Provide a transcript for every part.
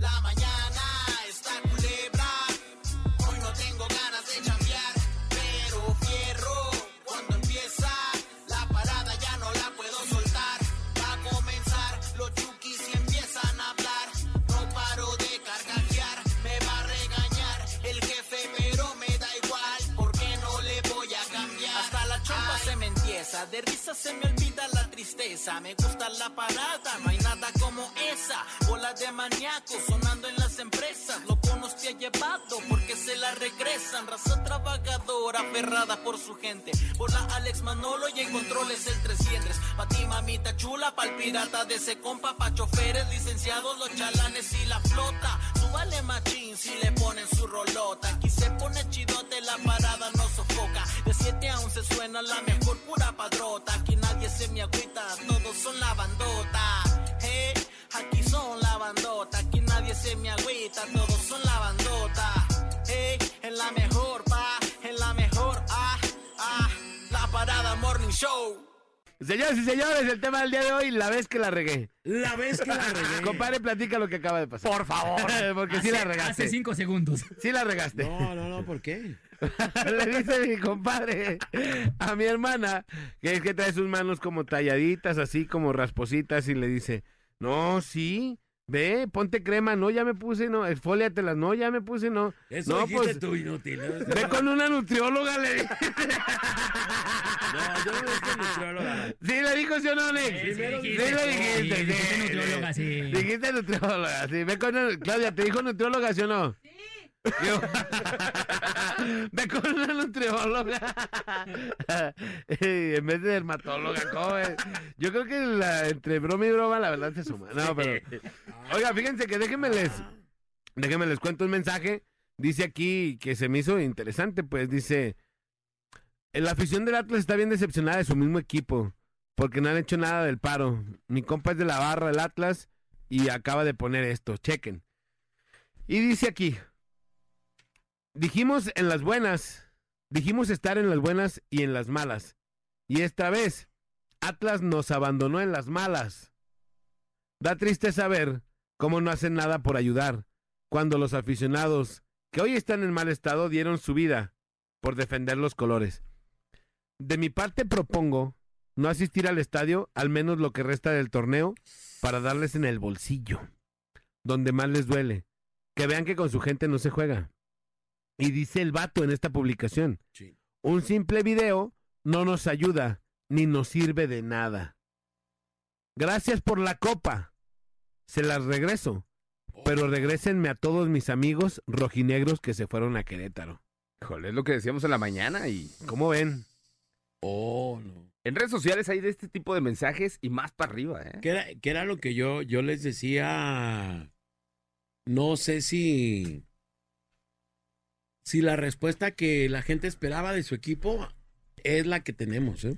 La mañana de risa se me olvida la tristeza. Me gusta la parada, no hay nada como esa. Bola de maníacos sonando en las empresas. Loco nos te ha llevado porque se la regresan. Raza trabajadora, aferrada por su gente. Por la Alex Manolo y en controles el 300. Pa' ti, mamita chula, pa'l pirata de ese compa. Pa' choferes, licenciados, los chalanes y la flota. Súbale machín si le ponen su rolota. Aquí se pone chidote, la parada no sofoca. De 7 a 11 suena la mejor pura padrota. Aquí nadie se me agüita, todos son la bandota. Hey, aquí son la bandota. Aquí nadie se me agüita, todos son la bandota. Hey, en la mejor, pa, en la mejor, ah, ah. La parada Morning Show. Señoras y señores, el tema del día de hoy, la vez que la regué. La vez que la regué. Compadre, platica lo que acaba de pasar. Por favor. Porque sí la Hace regaste. cinco segundos. Sí la regaste. No, no, no, ¿por qué? Le dice mi compadre a mi hermana que es que trae sus manos como talladitas, así como raspositas, y le dice, no, sí, ve, ponte crema, no, ya me puse, no, esfóliatelas, no, ya me puse, no. Eso no, dijiste pues, tú, inútil. ¿no? ve con una nutrióloga, le dije. No, yo no dije nutrióloga. Sí, le dijo, ¿sí o no, Nick? Sí, sí, Sí, dijiste. sí. dijiste nutrióloga, sí. Dijiste nutrióloga, sí. Ve con una- Claudia, ¿te dijo nutrióloga, sí o no? Sí. Ve con una nutrióloga. en vez de dermatóloga, ¿cómo ves? Yo creo que la, entre broma y broma la verdad se suma. No, pero... Oiga, fíjense que déjenme les... Déjenme les cuento un mensaje. Dice aquí que se me hizo interesante, pues dice... La afición del Atlas está bien decepcionada de su mismo equipo porque no han hecho nada del paro. Mi compa es de la barra del Atlas y acaba de poner esto, chequen. Y dice aquí, dijimos en las buenas, dijimos estar en las buenas y en las malas. Y esta vez, Atlas nos abandonó en las malas. Da triste saber cómo no hacen nada por ayudar, cuando los aficionados que hoy están en mal estado dieron su vida por defender los colores. De mi parte propongo no asistir al estadio al menos lo que resta del torneo para darles en el bolsillo, donde más les duele, que vean que con su gente no se juega. Y dice el vato en esta publicación, Sí. un simple video no nos ayuda ni nos sirve de nada. Gracias por la copa. Se las regreso, pero regrésenme a todos mis amigos rojinegros que se fueron a Querétaro. Híjole, es lo que decíamos en la mañana y ¿Cómo ven? Oh, no. en redes sociales hay de este tipo de mensajes y más para arriba, ¿eh? ¿Qué era, qué era lo que yo, yo les decía? No sé si. Si la respuesta que la gente esperaba de su equipo es la que tenemos, ¿eh?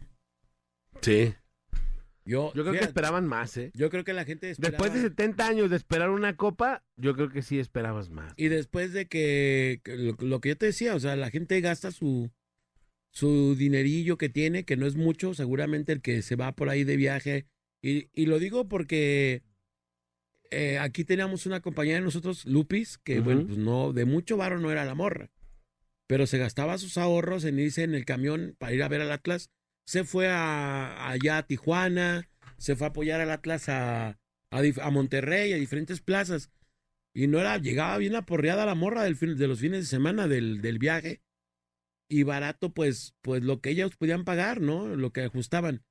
Sí. Yo, Yo creo que esperaban más, ¿eh? yo creo que la gente esperaba. Después de 70 años de esperar una copa, yo creo que sí esperabas más. Y después de que, que lo, lo que yo te decía, o sea, la gente gasta su, su dinerillo que tiene, que no es mucho, seguramente el que se va por ahí de viaje. Y, y lo digo porque eh, aquí teníamos una compañía de nosotros, Lupis, que bueno, pues no, de mucho varo no era la morra. Pero se gastaba sus ahorros en irse en el camión para ir a ver al Atlas. Se fue a, allá a Tijuana, se fue a apoyar al Atlas a, a Monterrey, a diferentes plazas. Y no era, llegaba bien aporreada la morra del fin- de los fines de semana del, del viaje. Y barato, pues, pues lo que ellos podían pagar, ¿no? Lo que ajustaban.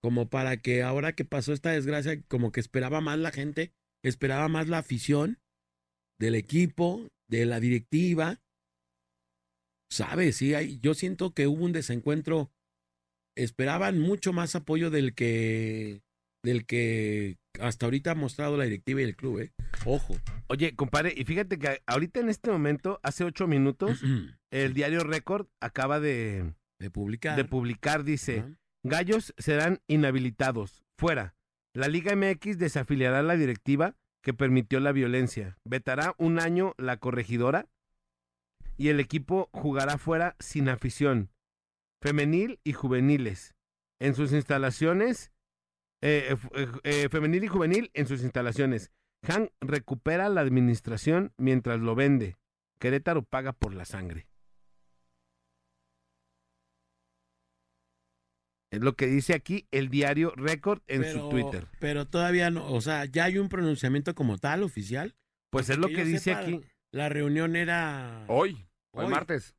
Como para que ahora que pasó esta desgracia, como que esperaba más la gente, esperaba más la afición del equipo, de la directiva. ¿Sabes? Sí, hay, yo siento que hubo un desencuentro. Esperaban mucho más apoyo del que del que hasta ahorita ha mostrado la directiva y el club, ¿eh? Ojo. Oye, compadre, y fíjate que ahorita en este momento, hace ocho minutos, el diario Récord acaba de, de publicar. de publicar, dice, gallos serán inhabilitados, fuera. La Liga MX desafiliará la directiva que permitió la violencia. Vetará un año la corregidora y el equipo jugará fuera sin afición, femenil y juveniles. En sus instalaciones, eh, eh, eh, eh, femenil y juvenil en sus instalaciones. Han recupera la administración mientras lo vende. Querétaro paga por la sangre. Es lo que dice aquí el diario Record en pero, su Twitter. Pero todavía no, o sea, ya hay un pronunciamiento como tal oficial. Pues es lo que dice sepa, aquí. La reunión era Hoy, hoy, Hoy. martes.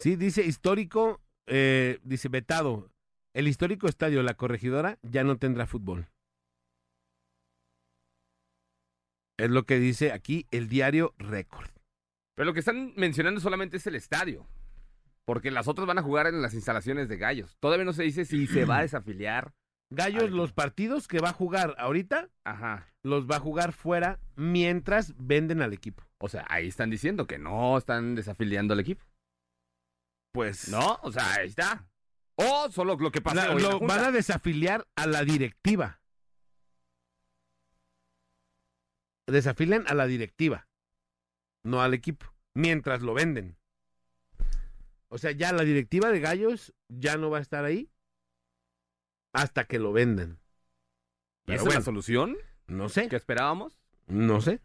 Sí, dice histórico, eh, dice vetado. El histórico estadio La Corregidora ya no tendrá fútbol. Es lo que dice aquí el diario Record. Pero lo que están mencionando solamente es el estadio. Porque las otras van a jugar en las instalaciones de Gallos. Todavía no se dice si se va a desafiliar. Gallos, Ay, los partidos que va a jugar ahorita, Ajá. los va a jugar fuera mientras venden al equipo. O sea, ahí están diciendo que no están desafiliando al equipo. Pues No, o sea, ahí está. O solo lo que pasa La- hoy lo- van a desafiliar a la directiva. Desafilian a la directiva, no al equipo, mientras lo venden. O sea, ya la directiva de Gallos ya no va a estar ahí hasta que lo vendan. ¿Y Pero esa es la solución no sé, que esperábamos? no sé.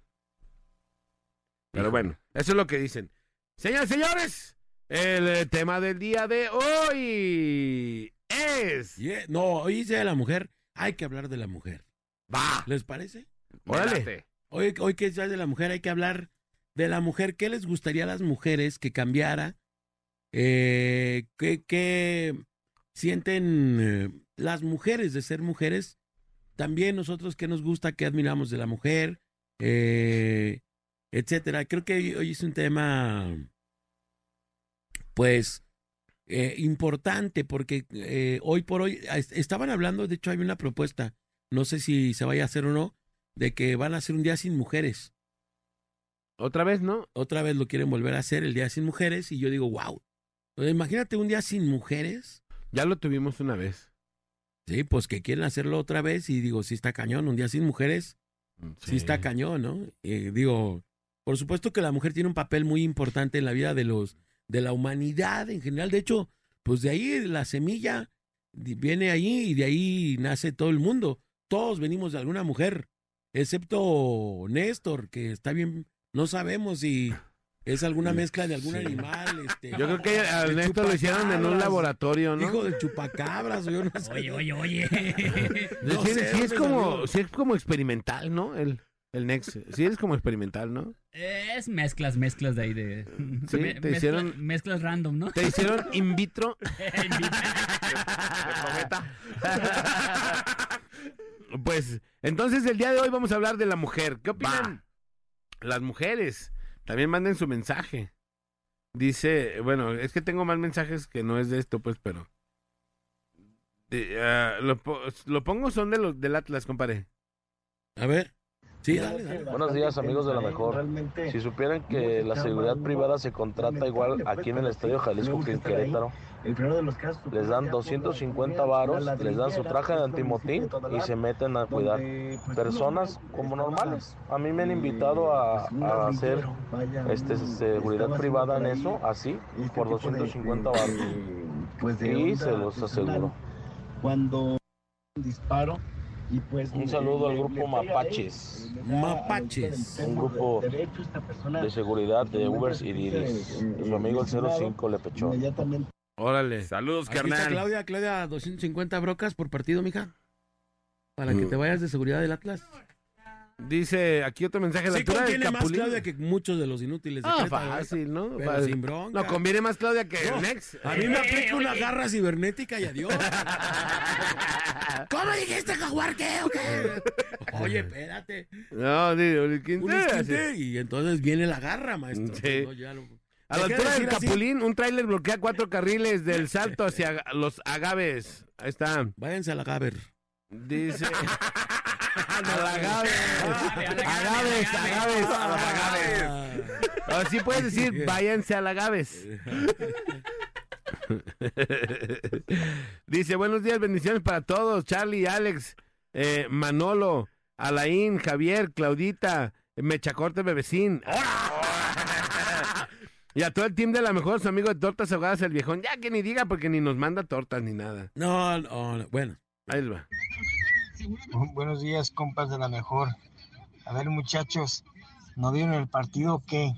Pero bueno, eso es lo que dicen. Señoras y señores, el eh, tema del día de hoy es... Yeah, No, hoy es Día de la mujer. Hay que hablar de la mujer. Va. ¿Les parece? Órale. Hoy, hoy que es de la mujer, hay que hablar de la mujer. ¿Qué les gustaría a las mujeres que cambiara? Eh, ¿qué, qué sienten eh, las mujeres de ser mujeres? También nosotros, ¿qué nos gusta? ¿Qué admiramos de la mujer? Eh, etcétera. Creo que hoy, es un tema, pues, eh, importante porque eh, hoy por hoy es- estaban hablando, de hecho hay una propuesta, no sé si se vaya a hacer o no, de que van a hacer un día sin mujeres. Otra vez, ¿no? Otra vez lo quieren volver a hacer, el día sin mujeres, y yo digo, wow. Imagínate un día sin mujeres. Ya lo tuvimos una vez. Sí, pues que quieren hacerlo otra vez y digo, sí está cañón, un día sin mujeres, sí, está cañón, ¿no? Eh, digo, por supuesto que la mujer tiene un papel muy importante en la vida de los, de la humanidad en general. De hecho, pues de ahí la semilla viene ahí y de ahí nace todo el mundo. Todos venimos de alguna mujer, excepto Néstor, que está bien, no sabemos si es alguna mezcla de algún Sí. animal. Este, Yo creo que a de Néstor lo hicieron en un laboratorio, ¿no? Hijo de chupacabras, o yo no sé. Oye, oye, oye. No sí, sé sí es como, sí es como experimental, ¿no? El, el Nex. Sí es como experimental, ¿no? es mezclas, mezclas de ahí de. Sí, me- te mezcla- hicieron- Mezclas random, ¿no? Te hicieron in vitro. pues, entonces el día de hoy vamos a hablar de la mujer. ¿Qué opinan? Las mujeres. También manden su mensaje. Dice, bueno, es que tengo más mensajes que no es de esto, pues, pero. ah, lo, lo pongo son de los del Atlas, compadre. A ver. Sí, dale, dale. Buenos días amigos de la mejor. Si supieran que la seguridad privada se contrata igual aquí en el Estadio Jalisco que en Querétaro, les dan 250 varos, les dan su traje de antimotín y se meten a cuidar personas como normales. A mí me han invitado a, a hacer este, seguridad privada en eso, así, por 250 varos. Y se los aseguro. Cuando disparo y pues Un saludo al grupo Mapaches, Mapaches. un grupo de seguridad de Ubers y Didis. Su amigo el 05 le pechó. Órale. Saludos, Aquí está carnal. Claudia, Claudia, 250 brocas por partido, mija. Para que te vayas de seguridad del Atlas. Dice aquí otro mensaje. La Sí altura del conviene más Capulín. Claudia que muchos de los inútiles de Ah, fácil, ¿no? Pero Fácil. sin bronca. No, conviene más Claudia que No, Nex. A mí me aplica una garra cibernética y adiós. ¿Cómo dijiste, jaguar? ¿Qué o qué? Oye, espérate. No, así. esquinte y entonces viene la garra, maestro. Sí. No, ya lo- A la ¿Me altura del así? Capulín, un tráiler bloquea cuatro carriles del salto hacia los agaves. Ahí está. Váyanse a la Gaber. Dice. Agaves, agaves. agave. Así puedes decir, váyanse al agaves. Dice, buenos días, bendiciones para todos. Charlie, Alex, eh, Manolo, Alain, Javier, Claudita, Mechacorte, Bebecín. Y a todo el team de la mejor, su amigo de tortas ahogadas, el viejón. Ya que ni diga, porque ni nos manda tortas ni nada. No, no, no, bueno. Ahí va. Buenos días, compas de la mejor. A ver, muchachos, ¿no vieron el partido o qué?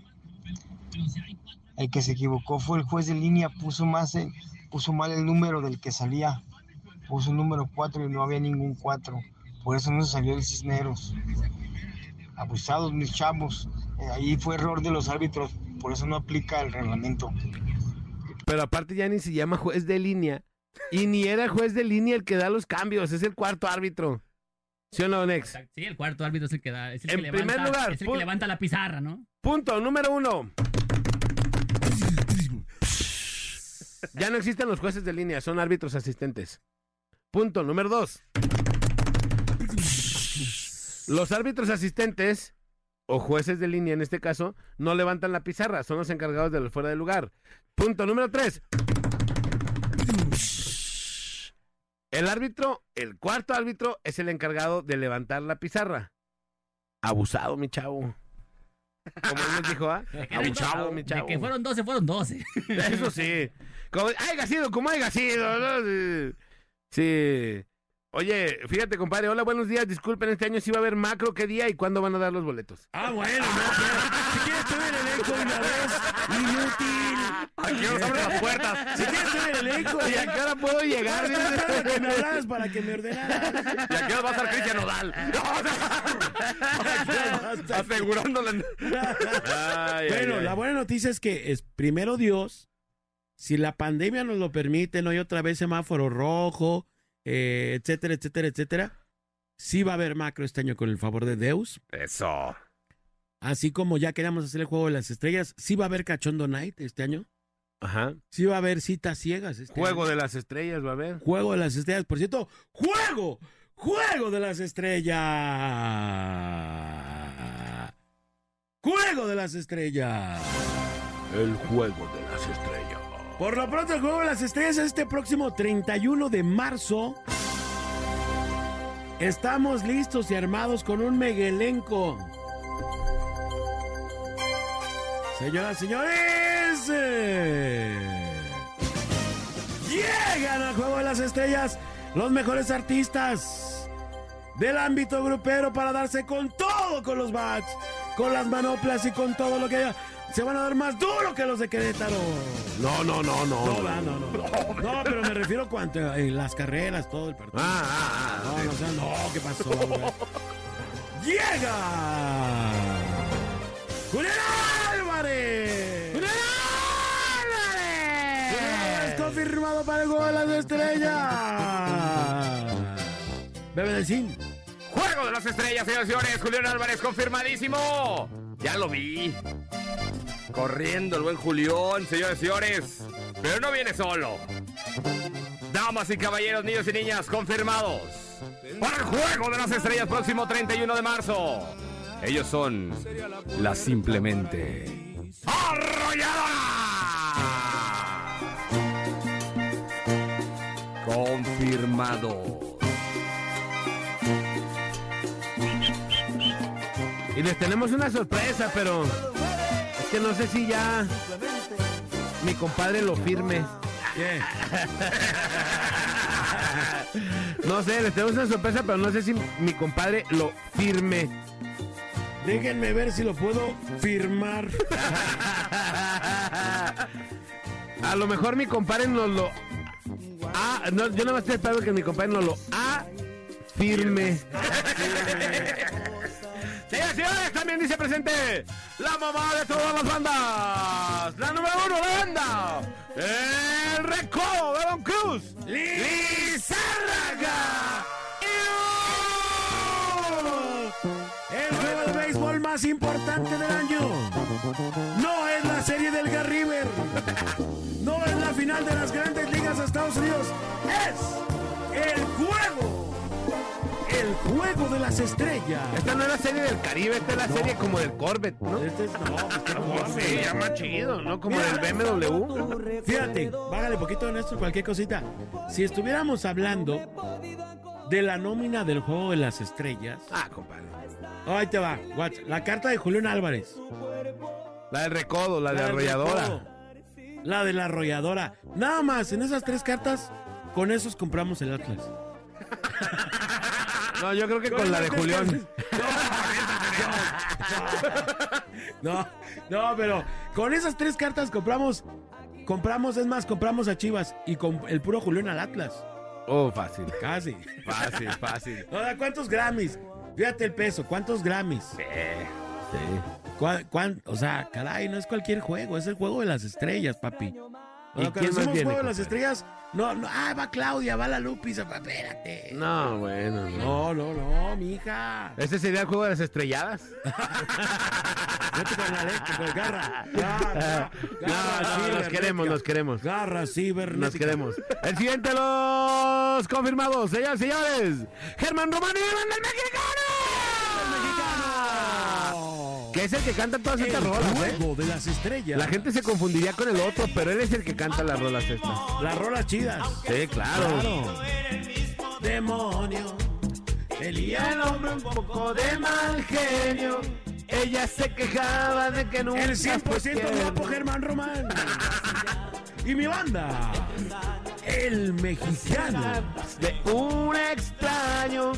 El que se equivocó fue el juez de línea, puso, más el- puso mal el número del que salía. Puso el número 4 y no había ningún 4. Por eso no se salió el Cisneros. Abusados mis chavos. Eh, ahí fue error de los árbitros. Por eso no aplica el reglamento. Pero aparte ya ni se llama juez de línea. Y ni era juez de línea el que da los cambios, es el cuarto árbitro. ¿Sí o no, Nex? Sí, el cuarto árbitro es el que da. Es el En que primer levanta, lugar, es el que levanta la pizarra, ¿no? Punto número uno. Ya no existen los jueces de línea, son árbitros asistentes. Punto número dos. Los árbitros asistentes, o jueces de línea en este caso, no levantan la pizarra, son los encargados de los fuera de lugar. Punto número tres. El árbitro, el cuarto árbitro, es el encargado de levantar la pizarra. Abusado, mi chavo. Como él nos dijo, ¿ah? De que A mi chavo, De que fueron 12, fueron 12. Eso sí. Como haya sido, como haya sido. ¿no? Sí. Sí. Oye, fíjate, compadre. Hola, buenos días. Disculpen, este año sí va a haber macro. ¿Qué día y cuándo van a dar los boletos? Ah, bueno, no, pero si quieres tener el elenco de una vez, inútil. Aquí nos abren las puertas. Si quieres tener el elenco, ¿Y a qué hora puedo llegar? Esperando que me hablaras para que me ordenaras. Y aquí nos va a estar Cristian Nodal. Asegurándole. Ay, Bueno, la buena noticia es que es primero Dios, si la pandemia nos lo permite, no hay otra vez semáforo rojo, eh, etcétera, etcétera, etcétera. Sí va a haber macro este año con el favor de Deus. Eso. Así como ya queríamos hacer el juego de las estrellas, sí va a haber Cachondo Night este año. Ajá. Sí va a haber citas ciegas este Juego año. de las estrellas va a haber. Juego de las estrellas. Por cierto, juego, juego de las estrellas. Juego de las estrellas. El juego de las estrellas. Por lo pronto, el juego de las estrellas es este próximo 31 de marzo. Estamos listos y armados con un megaelenco. Señoras, señores, eh, llegan al juego de las estrellas los mejores artistas del ámbito grupero para darse con todo con los bats, con las manoplas y con todo lo que haya. Se van a dar más duro que los de Querétaro. No, no, no, no. No, no, no, no. No, pero me refiero a cuanto en las carreras, todo el partido. Ah, ah, ah. No, no, o sea, no, ¿qué pasó? ¡Llega! ¡Julián Álvarez! ¡Julián Álvarez! confirmado para el gol de las estrellas! Bebe del Sim. Juego de las estrellas, señores y señores. Julián Álvarez, confirmadísimo. Ya lo vi. Corriendo el buen Julián, señores y señores. Pero no viene solo. Damas y caballeros, niños y niñas, confirmados. Para el Juego de las Estrellas, próximo 31 de marzo. Ellos son la simplemente arrolladora. Confirmado. Y les tenemos una sorpresa, pero es que no sé si ya mi compadre lo firme. ¿Qué? No sé, les tenemos una sorpresa, pero no sé si mi compadre lo firme. Déjenme ver si lo puedo firmar. A lo mejor mi compadre nos lo. Ah, no, yo nada más estoy esperando que mi compadre nos lo ah, firme. dice presente la mamá de todas las bandas. La número uno de banda. El recodo de Don Cruz. Lizárraga. El juego de béisbol más importante del año. No es la serie del Garriver. No es la final de las grandes ligas de Estados Unidos. Es juego de las estrellas. Esta no es la serie del Caribe, esta es la serie como del Corvette, ¿no? Este es, no, cosa. se llama chido, ¿no? Como Mira. del BMW. Fíjate, bájale poquito de Néstor, cualquier cosita. Si estuviéramos hablando de la nómina del juego de las estrellas. Ah, compadre. Ahí te va, watch, la carta de Julián Álvarez. La del recodo, la, de arrolladora. recodo, La de la arrolladora. Nada más, en esas tres cartas, con esos compramos el Atlas. No, yo creo que con la de Julián. No, no, pero con esas tres cartas compramos, compramos, es más, compramos a Chivas y con el puro Julián al Atlas. Oh, fácil. Casi. Fácil, fácil. Ahora, ¿cuántos Grammys? Fíjate el peso, ¿cuántos Grammys? Sí. ¿Cuán- cuán- o sea, caray, no es cualquier juego, es el juego de las estrellas, papi. Cuando quién más viene, juego de las estrellas, no, no, ah, va Claudia, va la Lupis, espérate. No, bueno, no. No, no, no, mija. ¿Ese sería el juego de las estrelladas? Vete con la con garra. Garra, No, no, nos queremos, nos queremos. Garra cibernética. Nos queremos. El siguiente, los confirmados, señores, señores. Germán Román y Iván del Mexicano. Que es el que canta todas El estas rolas, ¿eh? juego de las estrellas. La gente se confundiría con el otro, pero él es el que canta las rolas estas. Las rolas chidas. Sí, claro. Claro. Demonio. El hombre un poco de mal genio. Ella se quejaba de que nunca El fue 100% tierno. guapo Germán Román. Y mi banda. El mexicano. de un extraño.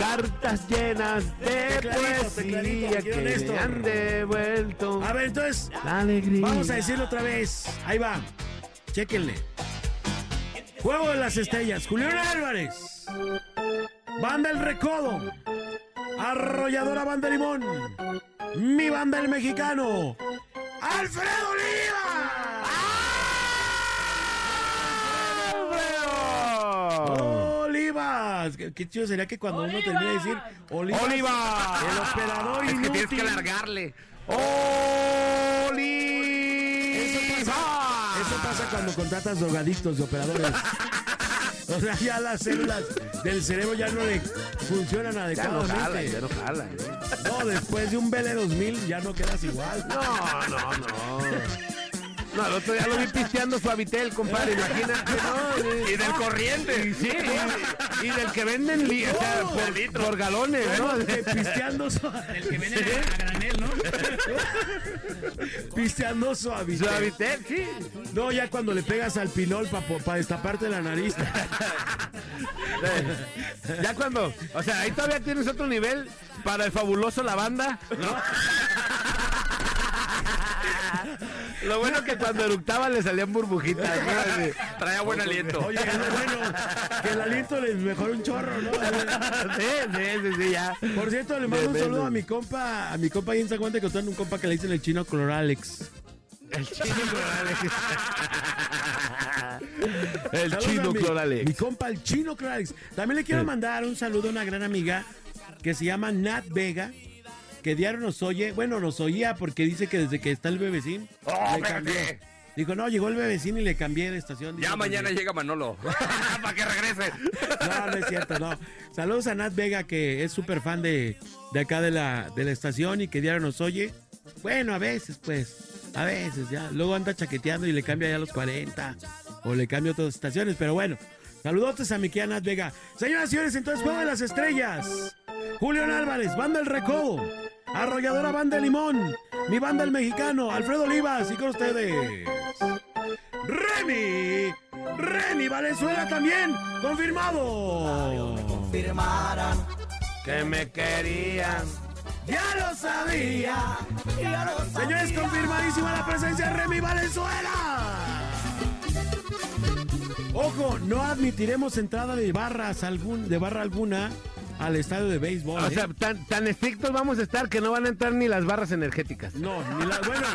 Cartas llenas de tecladito, poesía quiero que Néstor. han devuelto A ver, entonces, la alegría. vamos a decirlo otra vez. Ahí va. Chéquenle. Juego de las estrellas. Julián Álvarez. Banda El Recodo. Arrolladora Banda Limón. Mi banda El Mexicano. Alfredo Oliva. Olivas. Qué, qué chido sería que cuando uno termine de decir Olivas. Oliva. El operador Es que tienes que alargarle. Oliva. Eso pasa cuando contratas drogadictos de operadores. O sea, ya las células del cerebro ya no le funcionan Ya no adecuadamente. jala, ya no jala. ¿eh? No, después de un BL2000 ya no quedas igual. No, no, no. No, el otro día lo vi pisteando suavitel, compadre, imagínate, ¿no? Y del corriente. Y sí, y, y del que venden li- o sea, por, por galones, ¿no? Pisteando, su- El que venden a, a granel, ¿no? pisteando suave. Suavitel, sí. No, ya cuando le pegas al pinol para destaparte la nariz. Ya cuando, o sea, ahí todavía tienes otro nivel para el fabuloso la banda, ¿no? Lo bueno que cuando eructaba le salían burbujitas. Traía buen aliento. Oye, es lo bueno. Que el aliento les mejora un chorro, ¿no? Sí, sí, sí, sí, ya. Por cierto, le mando un saludo a mi compa, a mi compa ahí en San Juan de un compa que le dicen el chino Cloralex. El chino clorales. El Saludos chino mi- Mi clorales. compa, el chino Cloralex. También le quiero mandar un saludo a una gran amiga que se llama Nat Vega, que diario nos oye. Bueno, nos oía porque dice que desde que está el bebecín, ¡Oh, le cambió. Dijo, no, llegó el bebecín y le cambié de estación. Ya mañana porque- llega Manolo. Para que regrese. No, no es cierto, no. Saludos a Nat Vega, que es súper fan de, de acá de la, de la estación y que diario nos oye. Bueno, a veces, pues. A veces, ya. Luego anda chaqueteando y le cambia ya los 40. O le cambia otras estaciones, pero bueno. Saludotes a mi querida Nat Vega. Señoras y señores, entonces Juego de las Estrellas. Julián Álvarez, Banda El Recodo. Arrolladora Banda El Limón. Mi banda El Mexicano. Alfredo Olivas. Y con ustedes. Remy. Remy Valenzuela también. Confirmado. Firmaran, Que me querían. Ya lo sabía. ya lo Señores, confirmadísima la presencia de Remy Valenzuela. Ojo, no admitiremos entrada de barras algún, de barra alguna al estadio de béisbol. O ¿eh? sea, tan, tan estrictos vamos a estar que no van a entrar ni las barras energéticas. no, ni la, bueno,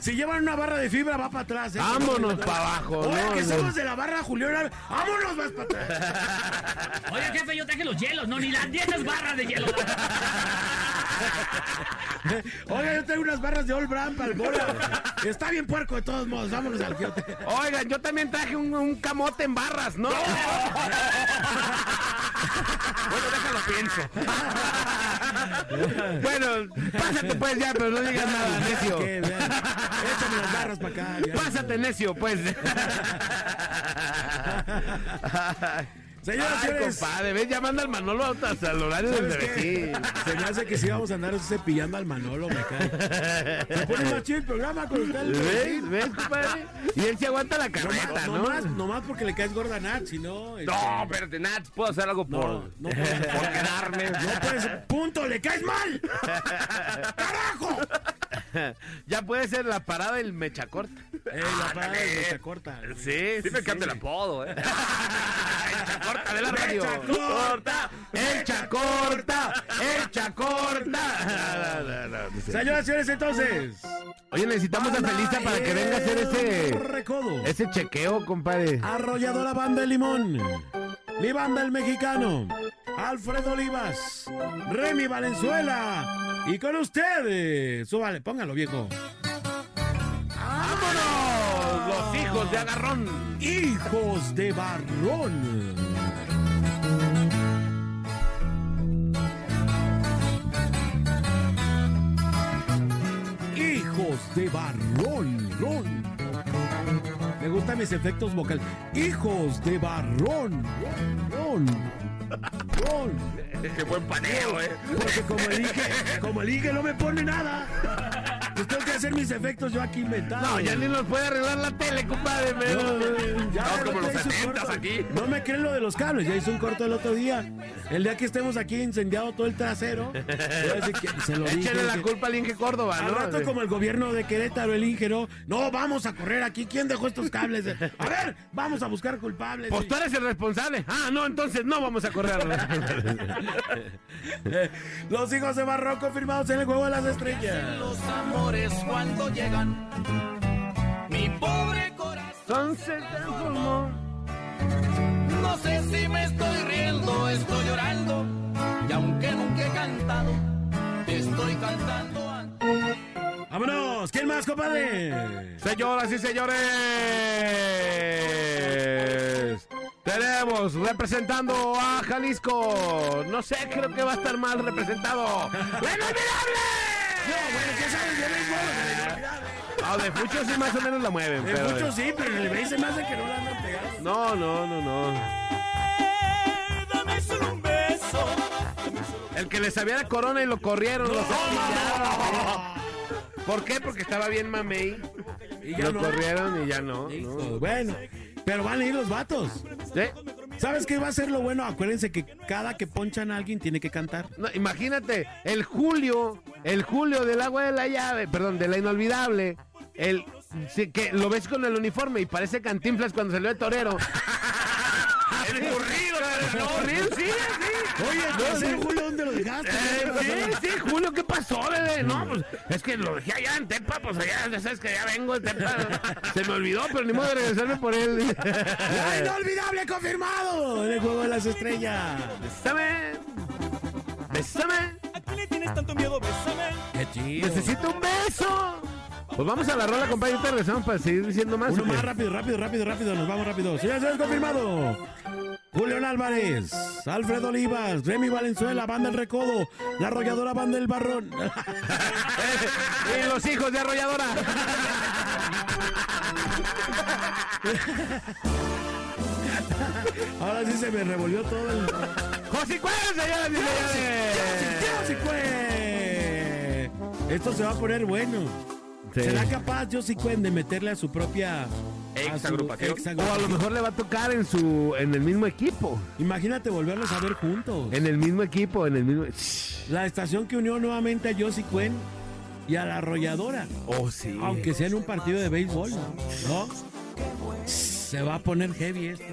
si llevan una barra de fibra va para atrás. ¿eh? Vámonos para abajo. Oye, no, que no. somos de la barra Julián. Vámonos más para atrás. Oye, jefe, yo traje los hielos, no, ni las 10 barras de hielo. Oiga, yo tengo unas barras de All Brand para el bola. Está bien puerco de todos modos. Vámonos al fiote. Oigan, yo también traje un, un camote en barras, ¿no? Bueno, déjalo pienso. bueno, pásate pues ya, pero no digas nada, necio. Échame las barras para acá. ya. Pásate, necio, pues. Señoras Ay, señores, compadre, ves, ya manda al Manolo hasta el horario del bebé. Se me hace que si vamos a andar cepillando al Manolo, me cae. Se pone más chido el programa con usted. ¿Ves? ¿Ves, compadre? Y él se aguanta la carreta, No, ¿no? más, no más porque le caes gorda a Nat, si no. este, No, espérate, Nats, puedo hacer algo por, No, no puedes. por quedarme. No puedes. ¡Punto! ¡Le caes mal! ¡Carajo! Ya puede ser la parada del mecha corta. Eh, la parada de mecha corta. Sí, Sí me encanta el apodo, ¿eh? Mecha corta de la radio. Mecha corta. Echa corta. Echa corta. Señoras y señores, entonces. Oye, necesitamos a Felisa para que venga a hacer ese, Recodo. ese chequeo, compadre. Arrolladora Banda de Limón. Mi banda el mexicano. Alfredo Olivas. Remy Valenzuela. Y con ustedes. Súbale, póngalo, viejo. ¡Vámonos! Los hijos de Agarrón. Hijos de Barrón. Hijos de Barrón. Ron. Me gustan mis efectos vocales. Hijos de Barrón. Ron. Ron. Qué buen paneo, ¿eh? Porque como el Inge, como el Inge no me pone nada. Pues tengo que hacer mis efectos yo aquí inventados. No, ya ni nos puede arreglar la tele, compadre. pero- No, ya No, como los día hizo un 70s corto. aquí. No me creen lo de los cables, ya hizo un corto el otro día. El día que estemos aquí incendiado todo el trasero, se lo dije. Échale la que- culpa al Inge Córdoba, Al ¿no? rato como el gobierno de Querétaro, el Inge, no, no, vamos a correr aquí. ¿Quién dejó estos cables? A ver, vamos a buscar culpables. Pues tú eres el responsable. Ah, no, entonces no vamos a correr. Los hijos de Barroco firmados en el juego de las estrellas. Los amores cuando llegan. Mi pobre corazón. Se transformó. No sé si me estoy riendo, estoy llorando. Y aunque nunca he cantado, estoy cantando ante. ¡Vámonos! ¿Quién más, compadre? Señoras y señores, tenemos representando a Jalisco. No sé, creo que va a estar mal representado. ¡La inolvidable! Bueno, ¿qué sabes de béisbol? Ah, de muchos sí más o menos la mueven. De pero- muchos sí, pero en el béis se me hace que no la andan pegando. No, no, no, no. Dame solo un beso. El que le sabía de corona y lo corrieron, lo cepillaron. ¿Por qué? Porque estaba bien mamey. Y ya Lo no. corrieron y ya no. No. Bueno, pero van a ir los vatos. ¿Sí? ¿Sabes qué va a ser lo bueno? Acuérdense que cada que ponchan a alguien tiene que cantar. No, imagínate, el Julio, el Julio del agua de la llave, perdón, de la inolvidable, el sí, que lo ves con el uniforme y parece Cantinflas cuando salió de torero. ¡El corrido! Sí, sí, sí. Oye, No, ese sí. Julio, ¿dónde lo dejaste? Eh, sí, sí, Julio, ¿qué pasó, bebé? No, pues es que lo dejé allá en Tepa, pues allá, ya sabes que ya vengo de Tepa. Se me olvidó, pero ni modo de regresarme por él. ¡La inolvidable confirmado! En el juego de las estrellas. Bésame. Bésame. ¿A qué le tienes tanto miedo? Bésame. ¡Qué chido! Necesito un beso. Pues vamos a la rola, compadre. Ahorita regresamos para seguir diciendo más. Uno más rápido, rápido, rápido, rápido. Nos vamos rápido. Señores, señores, confirmado. Julián Álvarez, Alfredo Olivas, Remy Valenzuela, Banda El Recodo, La Arrolladora Banda El Barrón. y los hijos de arrolladora. Ahora sí se me revolvió todo el... José Cuevas, señoras y señores. ¡Josie Cuen! Esto se va a poner bueno. Sí. ¿Será capaz Josie Cuen de meterle a su propia... Ex agrupación. O a lo mejor le va a tocar en su en el mismo equipo. Imagínate volverlos a ver juntos. En el mismo equipo, en el mismo. La estación que unió nuevamente a Josie Cuen y a la arrolladora. Oh, sí. Aunque sea en un partido de béisbol, ¿no? Se va a poner heavy esto.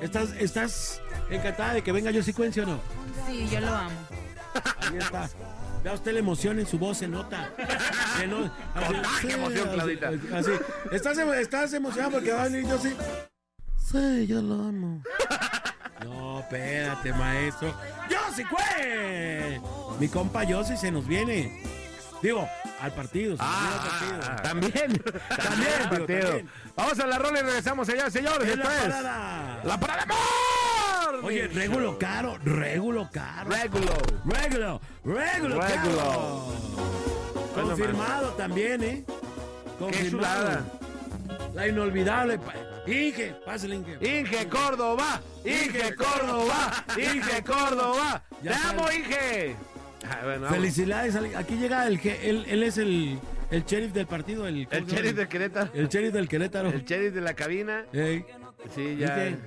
¿Estás, estás encantada de que venga Josie Cuen, sí o no? Sí, yo lo amo. Ahí está. Vea usted la emoción en su voz, se nota. Se no- así- Contagia emoción, Claudita. Así. ¿Estás, estás emocionado porque va a venir Josie? Sí, yo lo amo. No, espérate, maestro. ¡Josie Cuen! Mi compa Josie se nos viene. Digo, al partido. se nos viene al partido. Ah, también. También, partido. también. Vamos a la rola y regresamos, señores, señores. Es la parada. La parada Oye, régulo caro, régulo caro. Regulo. Caro. Régulo. Bueno, Confirmado también, ¿eh? Qué Confirmado. chulada. La inolvidable. Inge, pásale, Inge. Inge Córdoba, Inge Córdoba, Inge Córdoba. ¡Te amo. Inge! Ah, bueno. Felicidades, aquí llega el que él, él es el, el sheriff del partido, el, ¿cómo El sheriff de Querétaro. el sheriff del Querétaro. El sheriff de la cabina. Ey, Sí, ya. Inge,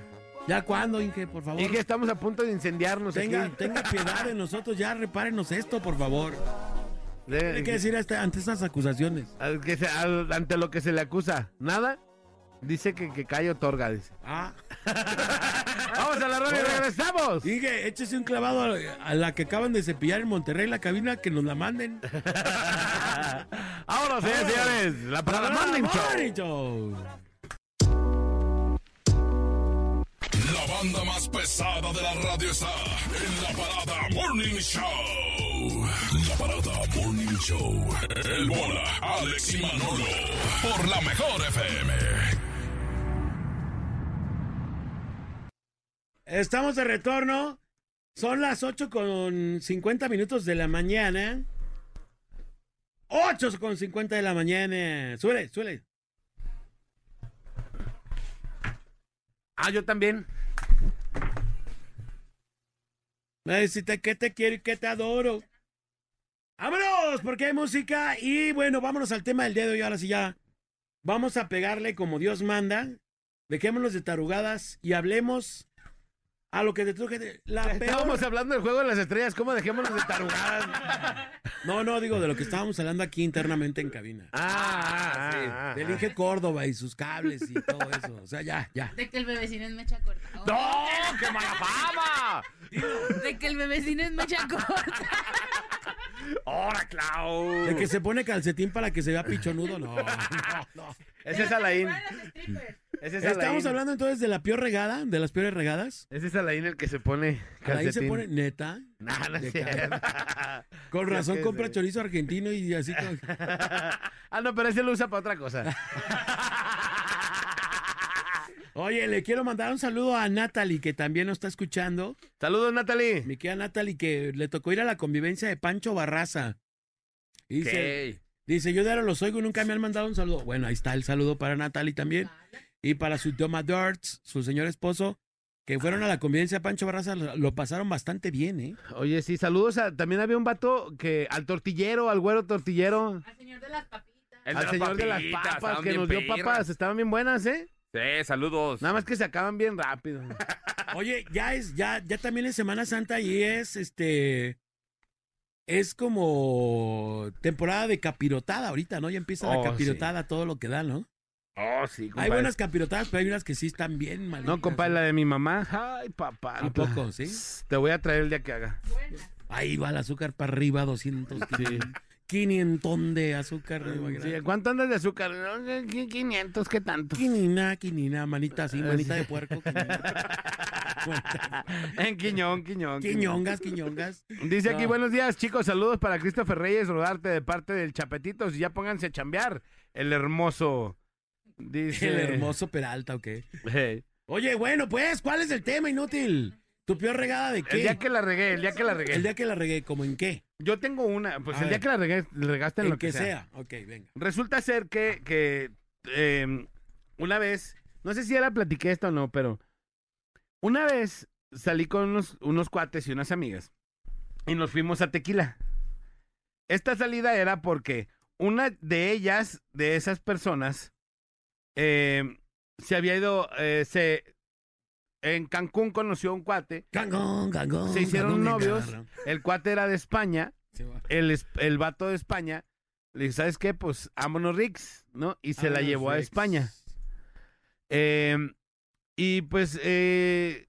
¿ya cuándo, Inge, por favor? Inge, estamos a punto de incendiarnos tenga, aquí. tenga piedad de nosotros, ya repárenos esto, por favor. De- Tiene que decir ante, ante estas acusaciones. al que se- al- ante lo que se le acusa. ¿Nada? Dice que, que cae otorga, dice. Ah, Vamos a la radio y regresamos. Inge, échese un clavado a, a la que acaban de cepillar en Monterrey la cabina, que nos la manden. Vámonos, señores, señores. La Morning Show. Show. Banda más pesada de la radio está en la parada Morning Show. La parada Morning Show. El bola, Alex y Manolo. Por la mejor FM. Estamos de retorno. Son las 8 con 50 minutos de la mañana. 8 con 50 de la mañana. Suele, suele. Ah, yo también. Me que te quiero y que te adoro. ¡Vámonos! Porque hay música. Y bueno, vámonos al tema del día de hoy. Ahora sí ya. Vamos a pegarle como Dios manda. Dejémonos de tarugadas y hablemos a lo que te truje de la peor. Estábamos hablando del juego de las estrellas. ¿Cómo dejémonos de tarugadas? No, no, digo de lo que estábamos hablando aquí internamente en cabina. Ah, ah, sí. ah, ah. Del Inge Córdoba y sus cables y todo eso. O sea, ya, ya. De que el bebecino es mecha corta. Oh, ¡No! ¡Qué mala fama! De que el bebecino es mecha corta. ¡Hora, Clau! De que se pone calcetín para que se vea pichonudo, no. no, no. Ese es Alain. Ese es Estamos Alain. hablando entonces de la peor regada, de las peores regadas. Ese es Alain el que se pone Ahí calcetín. se pone neta. Nah, no es. Con razón compra chorizo argentino y así. como- ah, no, pero ese lo usa para otra cosa. Oye, le quiero mandar un saludo a Natalie, que también nos está escuchando. Saludos, Natalie. Mi querida Natalie, que le tocó ir a la convivencia de Pancho Barraza. Y Dice, ¿Qué? dice, yo de ahora los oigo y nunca me han mandado un saludo. Bueno, ahí está el saludo para Natalie también. Y para su Toma Darts, su señor esposo, que fueron a la convivencia de Pancho Barraza, lo, pasaron bastante bien, ¿eh? Oye, sí, saludos. a- también había un vato que al tortillero, al güero tortillero, Al señor de las papitas. El al de señor de las papitas, papas que nos dio perras. papas. Estaban bien buenas, ¿eh? Sí, saludos. Nada más que se acaban bien rápido. Oye, ya es, ya, ya también es Semana Santa y es este. Es como temporada de capirotada ahorita, ¿no? Ya empieza Oh, la capirotada, todo lo que da, ¿no? Oh, sí, Hay compadre. buenas capirotadas, pero hay unas que sí están bien mal. No, compadre, la de mi mamá. Ay, papá. ¿A poco, sí? Te voy a traer el día que haga. Ahí va el azúcar para arriba, 200. Sí. 500 de azúcar. Sí, ¿Cuánto andas de azúcar? No, ¿qué- 500, ¿qué tanto? Quinina, quinina, manita así, manita de puerco. En Quiñón, Quiñón. Quiñongas, quiñongas. Dice aquí, No. buenos días, chicos. Saludos para Christopher Reyes Rodarte de parte del Chapetitos. Y ya pónganse a chambear. El hermoso. Dice. El hermoso Peralta, ¿ok? Hey. Oye, bueno, pues, ¿cuál es el tema, inútil? ¿Tu peor regada de qué? El día que la regué, el día que la regué. El día que la regué, ¿como en qué? Yo tengo una. Pues A el día que la regué, le regaste en, En lo que, que sea. sea. Ok, venga. Resulta ser que, que eh, una vez, no sé si ya la platiqué esto o no, pero una vez salí con unos, unos cuates y unas amigas y nos fuimos a Tequila. Esta salida era porque una de ellas, de esas personas, eh, se había ido, eh, se, en Cancún conoció a un cuate, Cangón, cangón. se hicieron novios, el cuate era de España el, el vato de España le dice, ¿sabes qué? Pues vámonos Rix, ¿no? Y se la llevó a. España. Eh, y pues eh,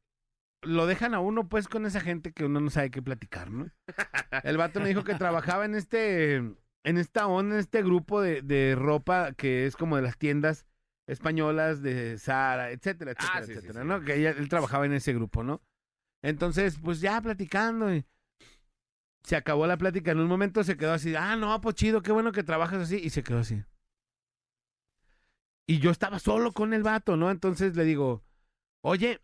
lo dejan a uno pues con esa gente que uno no sabe qué platicar, ¿no? El vato me dijo que trabajaba en este, en esta onda, en este grupo de, de ropa que es como de las tiendas españolas de Zara, etcétera, etcétera, Ah, sí, etcétera, sí. ¿no? Que ella- él trabajaba en ese grupo, ¿no? Entonces, pues ya platicando y se acabó la plática. En un momento se quedó así, ah, no, pues chido, qué bueno que trabajas así. Y se quedó así. Y yo estaba solo con el vato, ¿no? Entonces le digo, oye,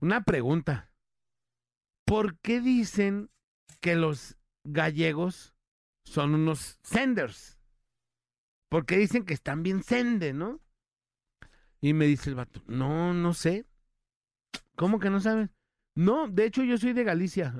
una pregunta. ¿Por qué dicen que los gallegos son unos senders? Porque dicen que están bien sende, ¿no? Y me dice el vato, no, no sé. ¿Cómo que no sabes? No, de hecho yo soy de Galicia.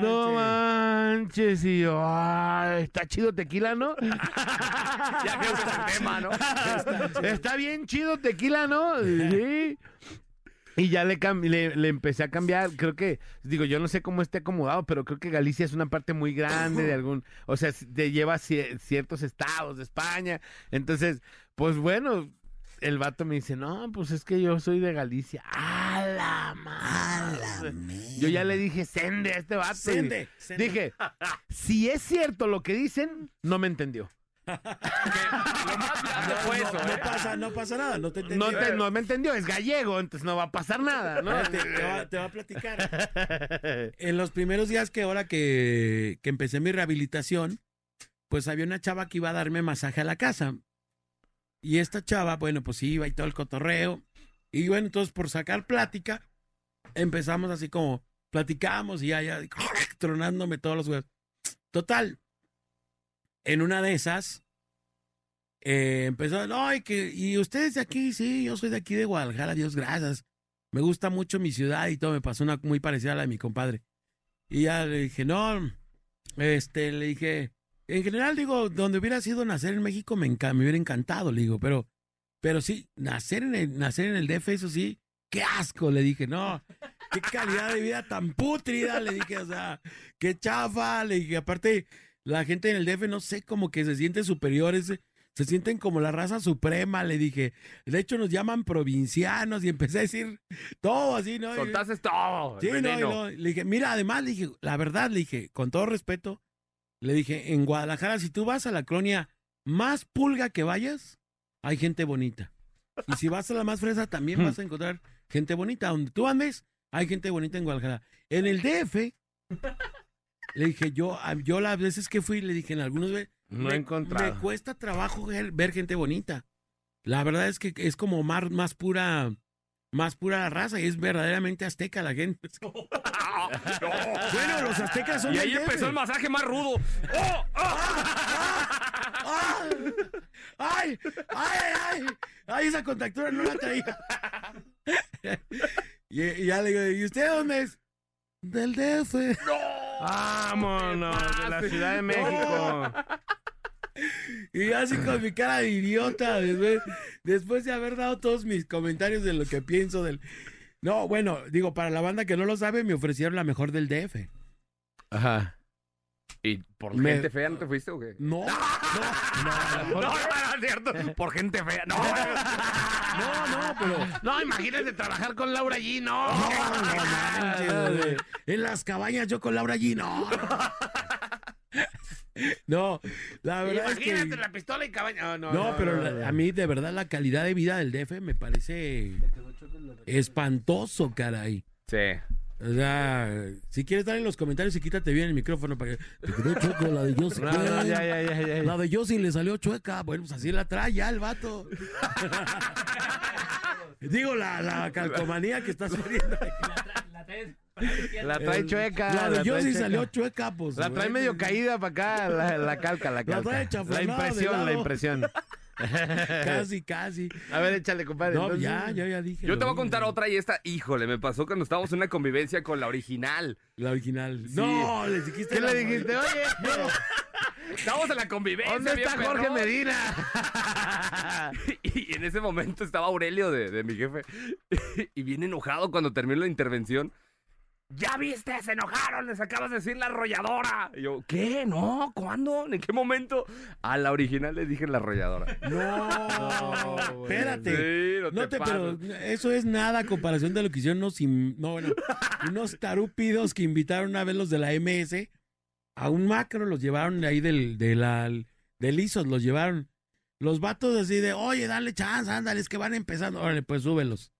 No manches, y yo, "Ay, está chido tequila, ¿no? Ya que es el tema, ¿no? Está bien chido tequila, ¿no? Sí. Y ya le, le, le empecé a cambiar, creo que, digo, yo no sé cómo esté acomodado, pero creo que Galicia es una parte muy grande de algún, o sea, te lleva a cie- ciertos estados de España. Entonces, pues bueno, el vato me dice, no, pues es que yo soy de Galicia. ¡A la madre! Yo ya le dije, sende a este vato. Sende, sende. Dije, si es cierto lo que dicen, no me entendió. Lo más grande fue no, eso, no ¿eh? pasa, no pasa nada, no te entendí. No, te- no me entendió, es gallego, entonces no va a pasar nada, ¿no? Te, te va, te va a platicar. En los primeros días que ahora que, que empecé mi rehabilitación, pues había una chava que iba a darme masaje a la casa. Y esta chava, bueno, pues iba y todo el cotorreo. Y bueno, entonces por sacar plática, empezamos así como, platicamos y ya, ya, tronándome todos los huevos. Total, en una de esas, eh, empezó, no, y, que, y ustedes de aquí, sí, yo soy de aquí de Guadalajara, Dios gracias. Me gusta mucho mi ciudad y todo, me pasó una muy parecida a la de mi compadre. Y ya le dije, no, este, le dije, en general digo, donde hubiera sido nacer en México me, enca- me hubiera encantado, le digo, pero, pero sí, nacer en el, nacer en el DF, eso sí, qué asco, le dije, no, qué calidad de vida tan pútrida, le dije, o sea, qué chafa, le dije, aparte, la gente en el DF no sé, como que se siente superiores, se sienten como la raza suprema, le dije, de hecho nos llaman provincianos y empecé a decir todo así, ¿no? Soltaste todo. Sí, no, no, le dije, mira, además, le dije, la verdad, le dije, con todo respeto, le dije, en Guadalajara, si tú vas a la colonia más pulga que vayas, hay gente bonita. Y si vas a la más fresa, también vas a encontrar gente bonita. Donde tú andes, hay gente bonita en Guadalajara. En el DF, le dije, yo, yo las veces que fui, le dije, en algunos No me, he encontrado. me cuesta trabajo ver, gente bonita. La verdad es que es como más, más pura, más pura la raza y es verdaderamente azteca la gente. Bueno, los aztecas son Y ahí empezó el masaje más rudo. ¡Oh! ¡Ah! ¡Ay! ¡Ay, ay! ¡Ay, esa contactura no la traía! y, y ya le digo, ¿y usted dónde es? Del DF. Vámonos, de la Ciudad de México. Y yo así con mi cara de idiota, después, después de haber dado todos mis comentarios de lo que pienso del... No, bueno, digo, para la banda que no lo sabe, me ofrecieron la mejor del DF. Ajá. ¿Y por Me- gente fea no te fuiste o qué? No, No, no, no, es cierto. Por gente fea. No, no, no, pero... No, imagínate trabajar con Laura G, no. No, no manches, güey. En las cabañas yo con Laura G, no. No, la verdad es Imagínate que... la pistola y cabaña. No, No, pero la- a mí de verdad la calidad de vida del DF me parece espantoso, caray. Sí. O sea, si quieres dar en los comentarios y quítate bien el micrófono para que te quedó chueco la de Josie. No, no, ya, ya, ya, ya, ya. La de Josie le salió chueca. Bueno, pues así la trae ya el vato. Digo, la, la calcomanía que está saliendo. ahí. La trae chueca. La de trae chueca. salió chueca, pues. La trae güey. medio caída para acá, la, la calca, la calca. trae La, chafronada de impresión, la impresión. Casi, casi. A ver, échale, compadre. No, entonces. ya, ya, ya dije. Yo te voy a contar otra y esta, híjole, me pasó cuando estábamos en una convivencia con la original. La original. Sí. No, le dijiste. ¿Qué la- le dijiste? Oye, Estábamos en la convivencia. ¿dónde bien está Jorge perrón. Medina? Y en ese momento estaba Aurelio de, de mi jefe. Y bien enojado cuando terminó la intervención. ¿Ya viste? Se enojaron, les acabas de decir la arrolladora. Y yo, ¿qué? No, ¿cuándo? ¿En qué momento? A la original le dije la arrolladora. No, espérate. Sí, no, No te, te, pero eso es nada a comparación de lo que hicieron unos, no, bueno, unos tarúpidos que invitaron una vez los de la MS a un macro, los llevaron de ahí del, de la, del ISOS, los llevaron. Los vatos así de, oye, dale chance, ándale, es que van empezando. Órale, pues súbelos.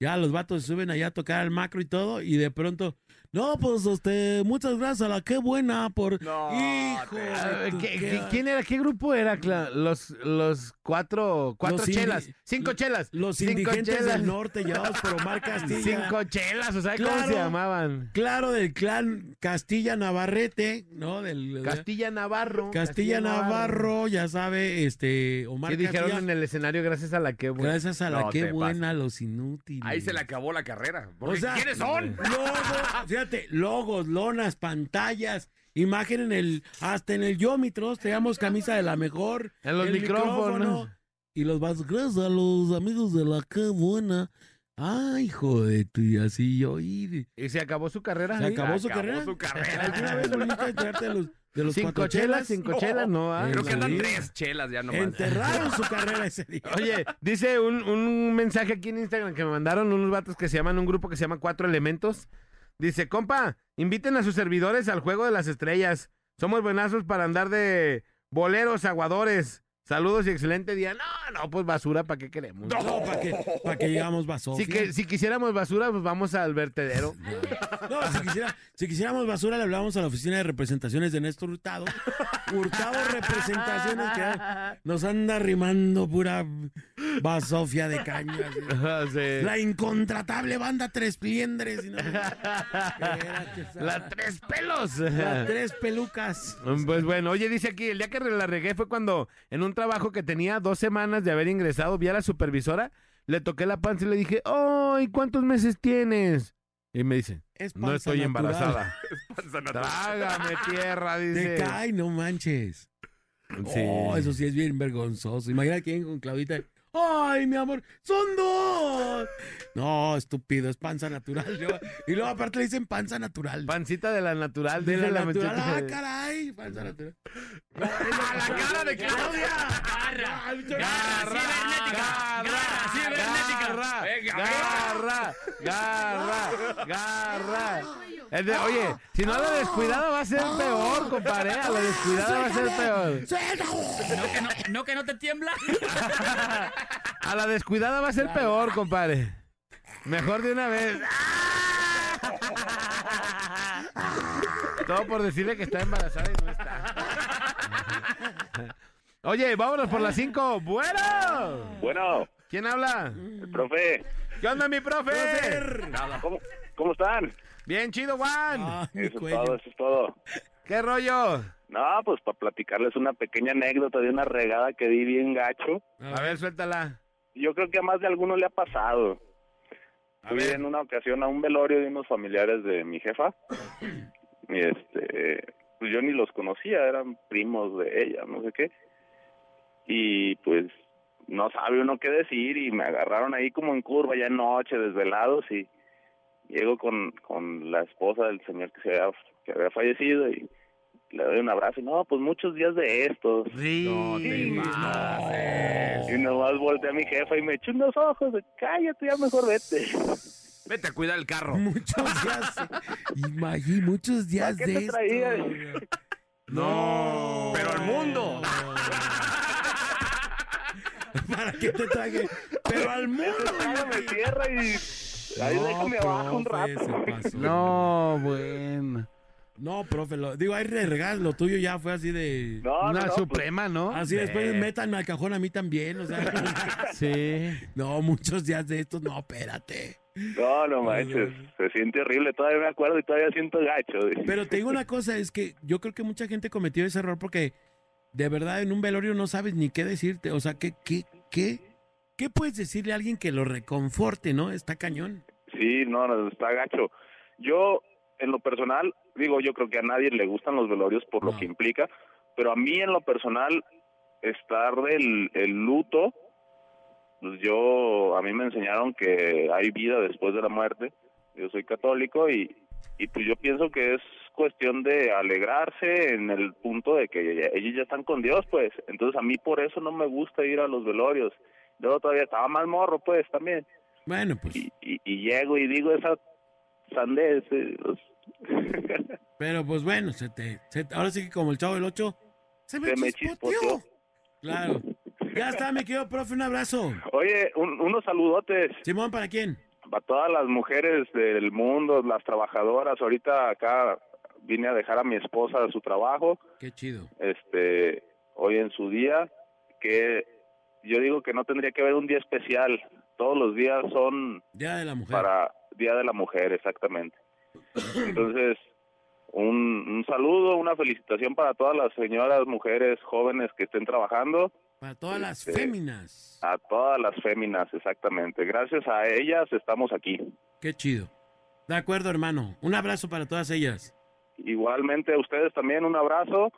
Ya los vatos suben allá a tocar al macro y todo, y de pronto, No, pues, este, muchas gracias a la qué buena por... No, Hijo te- Ah, ¿qué- qué- qué- ¿Quién era? ¿Qué grupo era? Los, los cuatro, cuatro Los indi- chelas, cinco chelas. Los cinco indigentes chelas. del norte llevados por Omar Castilla. Cinco chelas, o sea, ¿cómo se llamaban? Claro, del clan Castilla Navarrete, ¿no? Del, Castilla Navarro. Castilla Navarro, ya sabe, este, Omar ¿Qué dijeron Castilla. en el escenario gracias a la que buena? Gracias a la No qué buena, los inútiles. Ahí se le acabó la carrera. O Porque sea, ¿Quiénes son? Logos, fíjate, logos, lonas, pantallas, imagen en el, hasta en el Yomitros, teníamos camisa de la mejor. En los el micrófonos. micrófono, Y los vas, gracias a los amigos de la qué buena. Ay, hijo de tu, y así yo, y ¿Y se acabó su carrera? ¿Se acabó su acabó carrera? su carrera. ¿Alguna vez volviste a enterarte de los, de los Cinco chelas, cinco chelas, no. ah. Creo que andan Sí. tres chelas ya nomás. Enterraron su carrera ese día. Oye, dice un, un mensaje aquí en Instagram que me mandaron unos vatos que se llaman un grupo que se llama Cuatro Elementos. Dice, compa, inviten a sus servidores al juego de las estrellas. Somos buenazos para andar de boleros, aguadores. Saludos y excelente día. No, no, pues basura, ¿para qué queremos? No, para que, para que llegamos basofia. Si, que, si quisiéramos basura, pues vamos al vertedero. No, si, quisiera- si quisiéramos basura, le hablamos a la oficina de representaciones de Néstor Hurtado. Hurtado Representaciones que nos anda rimando pura basofia de caña. Sí. La incontratable banda Tres Pliendres. no- La tres pelos. La Tres Pelucas. Pues bueno, oye, dice aquí, el día que la regué fue cuando en un trabajo que tenía dos semanas de haber ingresado, vi a la supervisora, le toqué la panza y le dije, ¡ay, cuántos meses tienes! Y me dice, Es no panza estoy natural. embarazada. Panza natural. Trágame tierra, dice. Te cae, no manches. Sí. Oh, eso sí es bien vergonzoso. Imagina quién con Claudita. ¡Ay, mi amor! ¡Son dos! No, estúpido, es panza natural. Yo- y luego aparte le dicen panza natural. Pancita de la natural, de la la natural. ¡Ah, caray! Panza natural. ¡A la cara de Claudia! Garra, garra cibernética, garra cibernética. Garra, garra, garra, garra. Es de- oye, si no a la descuidada va a ser peor, compadre. A la descuidada va a ser peor. No que no, no que no te tiembla. A la descuidada va a ser peor, compadre. Mejor de una vez. Todo por decirle que está embarazada y no está. Oye, vámonos por las cinco. Bueno. Bueno, ¿Quién habla? profe, ¿Qué onda, mi profe? ¿cómo, cómo están? Bien chido, Juan. Eso es todo, eso es todo. ¿Qué rollo? No, pues para platicarles una pequeña anécdota de una regada que di bien gacho. A ver, suéltala. Yo creo que a más de alguno le ha pasado. A Fui ver. en una ocasión a un velorio de unos familiares de mi jefa. Y este, pues yo ni los conocía, eran primos de ella, no sé qué. Y pues no sabe uno qué decir y me agarraron ahí como en curva ya en noche, desvelados y llego con, con la esposa del señor que se había, que había fallecido y le doy un abrazo y no, pues muchos días de estos. No te pases. Y nomás volteé a mi jefa y me echó unos ojos de cállate, ya mejor vete. Vete a cuidar el carro. Muchos días. Imagí, muchos días ¿Para qué de te esto. traía? No. Pero al mundo. ¿Para qué te traje? Pero al mundo. me cierra y ahí No, déjame abajo un profe, rato. No, bueno. No, profe, lo, digo, hay regas, lo tuyo ya fue así de... No, no, Una no, pues, suprema, ¿no? Así después métanme al cajón a mí también, o sea... Sí. no, muchos días de estos, no, espérate. no, no manches, se siente horrible, todavía me acuerdo y todavía siento gacho. Pero te digo una cosa, es que yo creo que mucha gente cometió ese error porque de verdad en un velorio no sabes ni qué decirte, o sea, ¿qué, qué, qué, qué puedes decirle a alguien que lo reconforte, no? Está cañón. Sí, no, no, está gacho. Yo, en lo personal, digo, yo creo que a nadie le gustan los velorios por lo que implica, pero a mí en lo personal, estar el, el luto, pues yo, a mí me enseñaron que hay vida después de la muerte, yo soy católico y, y pues yo pienso que es cuestión de alegrarse en el punto de que ya- ellos ya están con Dios, pues, entonces a mí por eso no me gusta ir a los velorios. Yo todavía estaba más morro, pues, también. Bueno, pues, y, y, y llego y digo esa sandez. eh, pero pues bueno, se te, se ahora sí que como el chavo del 8, se me, Se me chispoteó. chispoteó. Claro. Ya está, me quedo, profe, un abrazo. Oye, un- unos saludotes Simón, ¿para quién? para todas las mujeres del mundo, las trabajadoras. Ahorita acá vine a dejar a mi esposa de su trabajo, Qué chido. este, hoy en su día, que yo digo que no tendría que haber un día especial. Todos los días son Día de la mujer. para Día de la Mujer, exactamente. Entonces, un, un saludo, una felicitación para todas las señoras, mujeres, jóvenes que estén trabajando. Para todas las Este, féminas. A todas las féminas, exactamente. Gracias a ellas estamos aquí. Qué chido. De acuerdo, hermano. Un abrazo para todas ellas. Igualmente a ustedes también un abrazo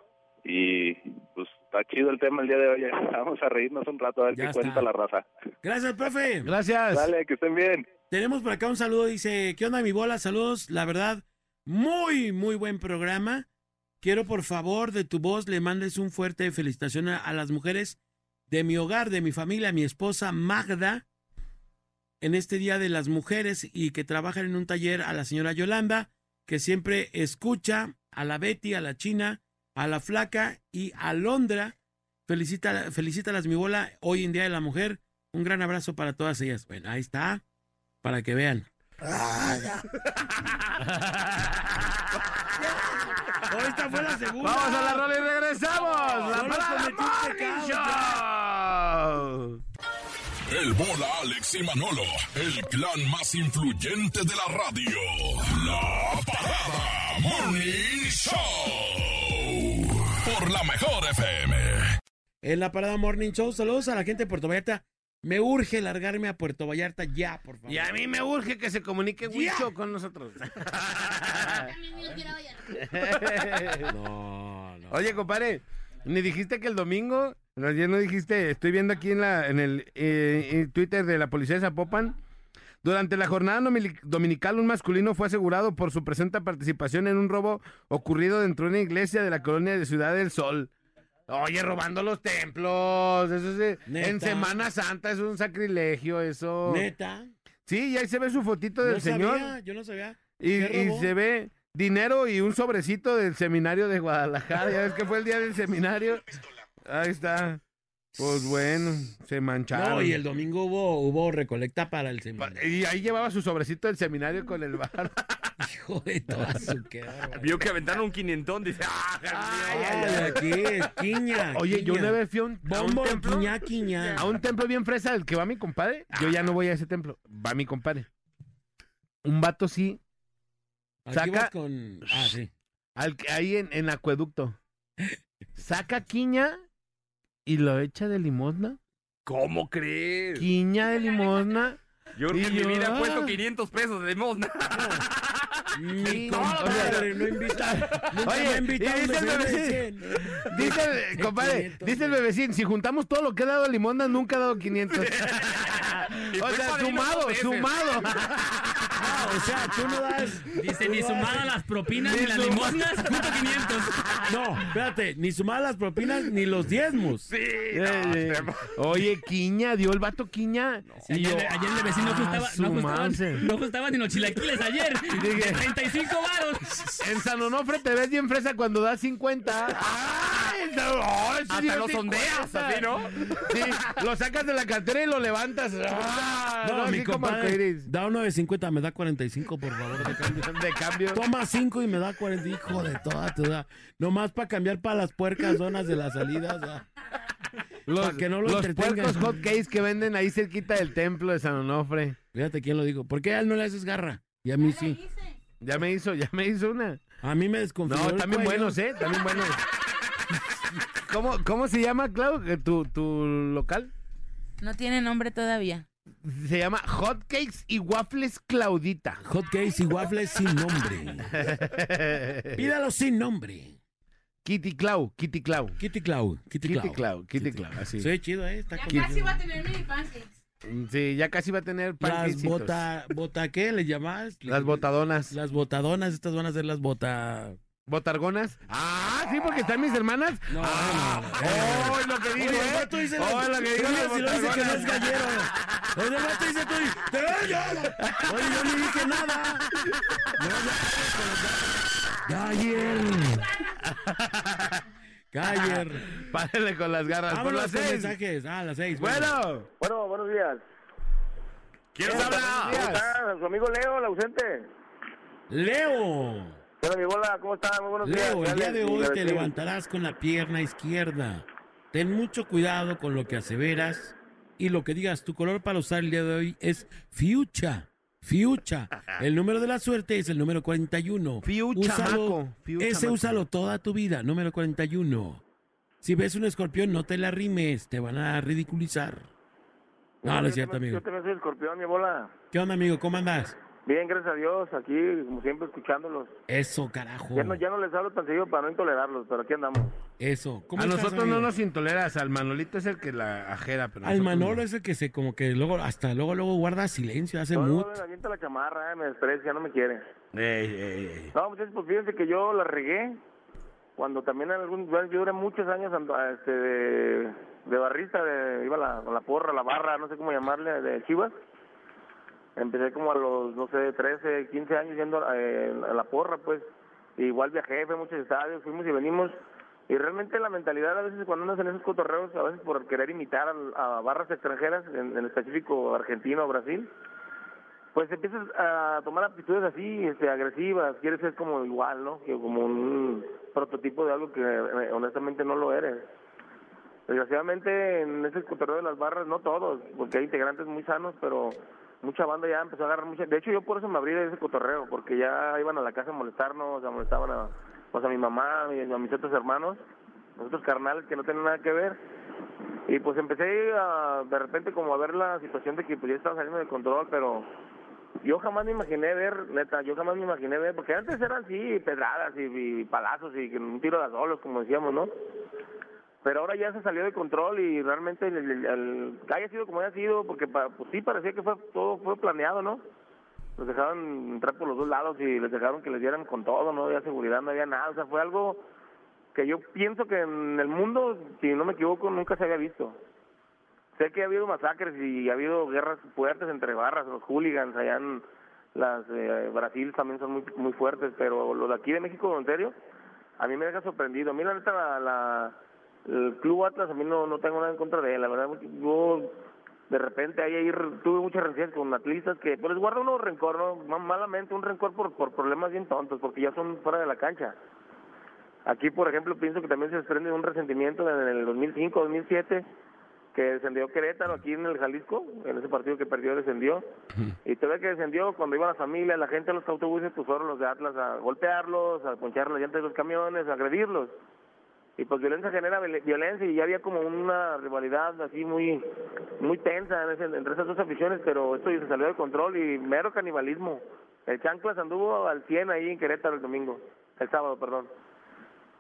y pues está chido el tema el día de hoy. Vamos a reírnos un rato a ver Ya qué está. cuenta la raza. Gracias, profe. Gracias. Dale, que estén bien. Tenemos por acá un saludo, dice, ¿qué onda mi bola? Saludos, la verdad, muy, muy buen programa. Quiero por favor de tu voz le mandes un fuerte felicitación a, a las mujeres de mi hogar, de mi familia, mi esposa Magda, en este Día de las Mujeres y que trabajan en un taller a la señora Yolanda, que siempre escucha a la Betty, a la China, a la Flaca y a Londra. Felicita, felicítalas mi bola hoy en Día de la Mujer. Un gran abrazo para todas ellas. Bueno, ahí está para que vean. Esta fue la segunda. Vamos a la rola y regresamos. La Solo parada Morning pecado, Show. El bola Alex y Manolo, el clan más influyente de la radio. La parada Morning Show. Por la mejor FM. En la parada Morning Show, saludos a la gente de Puerto Vallarta. Me urge largarme a Puerto Vallarta ya, por favor. Y a mí me urge que se comunique Huicho con nosotros. No, no. Oye, compadre, ni dijiste que el domingo, no, ayer no dijiste, estoy viendo aquí en, la, en el eh, en Twitter de la policía de Zapopan, durante la jornada dominical un masculino fue asegurado por su presente participación en un robo ocurrido dentro de una iglesia de la colonia de Ciudad del Sol. Oye, robando los templos, eso es, en Semana Santa es un sacrilegio eso. Neta. Sí, y ahí se ve su fotito del no señor. sabía, yo no sabía. Y, ¿Qué y se ve dinero y un sobrecito del seminario de Guadalajara. Ya ves que fue el día del seminario. Ahí está. Pues bueno, se mancharon. No, y el domingo hubo, hubo recolecta para el seminario. Y ahí llevaba su sobrecito del seminario con el bar. Hijo de toda su. Vio que aventaron un quinientón, dice, ¡ah! Ay, de aquí, quiña. Oye, yo quiña. una vez fui a un, a un Bombo, templo. quiña, quiña. A un templo bien fresa, el que va mi compadre. Yo ya no voy a ese templo. Va mi compadre. Un vato sí, Aquí saca- vas con... Ah, sí. al, que- ahí en, en acueducto. Saca quiña y lo echa de limosna. ¿Cómo crees? Quiña de limosna. Yo en mi vida he puesto ah. 500 pesos de limosna. Sí, compadre no invita. Oye, un dice el bebecín. 100. Dice, el- compadre, 500, dice el bebecín, si juntamos todo lo que ha dado limosna, nunca ha dado 500. Y o sea, sumado, sumado. Ah, o sea, tú no das. Dice, ni sumadas das- las propinas ni Ni las limosnas, junto 500. No, espérate, ni sumadas las propinas ni los diezmos. Sí, Eh, no, eh, este- Oye, quiña, dio el vato quiña. Sí, Y yo, ayer, el vecino ah, no, no ajustaban ni los chilaquiles ayer. Dije- 35 varos. En San Onofre te ves bien fresa cuando das 50. ¡Ay! No, Hasta lo 50. sondeas, así, ¿no? Sí, lo sacas de la cartera y lo levantas. Ah, No, así mi compadre, da uno de 50, me da 45, por favor, de cambio. De cambio. Toma 5 y me da 40, hijo de toda tu da. Nomás para cambiar para las puercas zonas de las salidas. ah. Los, que no lo los entretengan. puercos hot cakes que venden ahí cerquita del templo de San Onofre. Fíjate quién lo dijo. ¿Por qué a él no le haces garra? Y a mí sí. Ya me hizo, ya me hizo una. A mí me desconfiguró No, también cuello. buenos, ¿eh? También buenos. ¿Cómo, ¿Cómo se llama, Clau, eh, tu, tu local? No tiene nombre todavía. Se llama Hot Cakes y Waffles Claudita. Hot cakes y waffles sin nombre. Pídalo sin nombre. Kitty Clau, Kitty Clau. Kitty Clau. Kitty, Kitty Clau. Clau, Kitty Clau, así. Soy chido, ¿eh? Está Ya casi va a tener mini pancakes. Sí, ya casi va a tener Las panquecitos. bota... ¿Bota qué le llamas? Las botadonas. Las botadonas, estas van a ser las bota... ¿Botargonas? Ah, sí, porque están mis hermanas. No, ah, no, no. oh, es lo que digo, ¿eh? vato dice Oh, lo que tú digo, dices si lo dice que no es gallero. Oye, el vato dice tú, te veo yo. Oye, yo ni dije nada. No, ya, Galler. Galler. Párale con las garras. Por Vámonos las seis. mensajes. Ah, a las seis. Bueno. Bueno, buenos días. ¿Quién habla? su amigo Leo, el ausente. Leo. Hola, mi bola, ¿cómo está? Muy buenos días. Leo, el día de hoy te levantarás con la pierna izquierda. Ten mucho cuidado con lo que aseveras y lo que digas. Tu color para usar el día de hoy es fiucha. Fiucha. El número de la suerte es el número 41. Fiucha, Úsalo- maco. Fiucha, ese maco. úsalo toda tu vida. Número 41. Si ves un escorpión, no te la rimes. Te van a ridiculizar. No, no es cierto, amigo. Yo también soy escorpión, mi bola. ¿Qué onda, amigo? ¿Cómo andas? Bien, gracias a Dios, aquí, como siempre, escuchándolos. Eso, carajo. Ya no, ya no les hablo tan seguido para no intolerarlos, pero aquí andamos. Eso. ¿Cómo A estás, nosotros amigo? no nos intoleras, al Manolito es el que la ajera. Pero Al Manolo no. es el que se como que luego, hasta luego, luego guarda silencio, hace No, mut. no, me avienta la chamarra, eh, me desprecia, no me quiere. Ey, ey, ey. No, muchachos, pues fíjense que yo la regué cuando también en algún yo duré muchos años este, de, de barrista, de, iba a la, a la porra, la barra, no sé cómo llamarle, de Chivas. Empecé como a los, no sé, 13, 15 años yendo eh, a la porra, pues. Igual viajé, fui a muchos estadios, fuimos y venimos. Y realmente la mentalidad a veces cuando andas en esos cotorreos, a veces por querer imitar al- a, barras extranjeras, en, en específico Argentina o Brasil, pues empiezas a tomar actitudes así, este, agresivas, quieres ser como igual, ¿no? Que como un prototipo de algo que eh, honestamente no lo eres. Desgraciadamente en ese cotorreo de las barras, no todos, porque hay integrantes muy sanos, pero mucha banda ya empezó a agarrar mucha... De hecho yo por eso me abrí de ese cotorreo, porque ya iban a la casa a molestarnos, a molestaban a, pues a mi mamá, a, mi- a mis otros hermanos, los otros carnales que no tienen nada que ver. Y pues empecé a, de repente como a ver la situación de que pues ya estaba saliendo de control, pero yo jamás me imaginé ver, neta, yo jamás me imaginé ver, porque antes eran así, pedradas y, palazos y un tiro de solos, como decíamos, ¿no? Pero ahora ya se salió de control y realmente el, haya sido como haya sido, porque pa- pues sí parecía que fue todo fue planeado, ¿no? Los dejaron entrar por los dos lados y les dejaron que les dieran con todo, no había seguridad, no había nada, o sea, fue algo que yo pienso que en el mundo, si no me equivoco, nunca se había visto. Sé que ha habido masacres y ha habido guerras fuertes entre barras, los hooligans allá en las eh, Brasil también son muy muy fuertes, pero los de aquí de México, Ontario, a mí me deja sorprendido. A mí la neta la, la- el Club Atlas a mí no no tengo nada en contra de él, la verdad yo de repente ahí, ahí tuve muchas rencillas con atletas que pues guarda uno rencor, ¿no? Ma- malamente un rencor por por problemas bien tontos, porque ya son fuera de la cancha. Aquí, por ejemplo, pienso que también se desprende de un resentimiento en el 2005, 2007, que descendió Querétaro aquí en el Jalisco, en ese partido que perdió descendió. Y todavía que descendió, cuando iba la familia, la gente en los autobuses, pues fueron los de Atlas a golpearlos, a ponchar las llantas de los camiones, a agredirlos. Y pues violencia genera viol- violencia y ya había como una rivalidad así muy muy tensa en ese- entre esas dos aficiones, pero esto se salió de control y mero canibalismo. El Chanclas anduvo al 100 ahí en Querétaro el domingo, el sábado, perdón.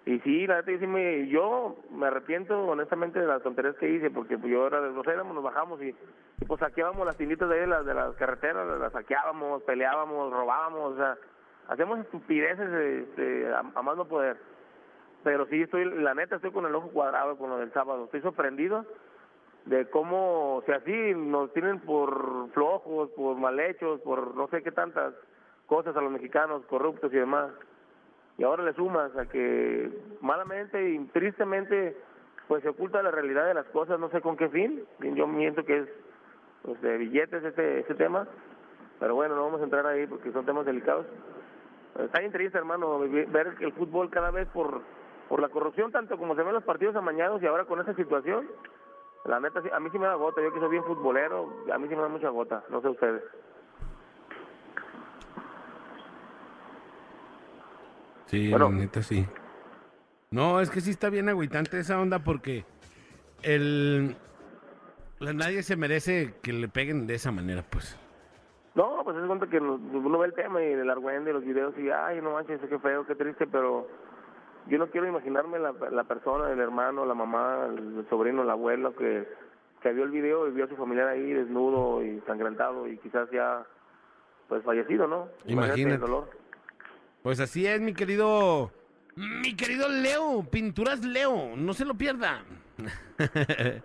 Y sí, la neta, yo sí me, yo me arrepiento honestamente de las tonterías que hice, porque pues, yo era de los éramos, nos bajamos y, y, pues saqueábamos las tienditas de ahí, las de las carreteras, las saqueábamos, peleábamos, robábamos, o sea, hacemos estupideces este, a, a más no poder. Pero sí, estoy, la neta, estoy con el ojo cuadrado con lo del sábado, estoy sorprendido de cómo, o sea, sí, nos tienen por flojos, por mal hechos, por no sé qué tantas cosas a los mexicanos, corruptos y demás. Y ahora le sumas a que malamente y tristemente pues se oculta la realidad de las cosas, no sé con qué fin, yo miento que es pues, de billetes este, este tema, pero bueno, no vamos a entrar ahí porque son temas delicados. Está bien triste, hermano, ver el fútbol cada vez por, por la corrupción, tanto como se ven los partidos amañados y ahora con esa situación, la neta, a mí sí me da gota, yo que soy bien futbolero, a mí sí me da mucha gota, no sé ustedes. Sí, Bueno. la neta sí. No, es que sí está bien agüitante esa onda porque el nadie se merece que le peguen de esa manera, pues. No, pues es cuenta que no- uno ve el tema y el argüende, los videos y, ay, no manches, qué feo, qué triste, pero yo no quiero imaginarme la, la persona, el hermano, la mamá, el sobrino, el abuelo que, que vio el video y vio a su familiar ahí desnudo y sangrentado y quizás ya, pues fallecido, ¿no? Imagínate. el dolor. Pues así es, mi querido mi querido Leo, Pinturas Leo, no se lo pierda.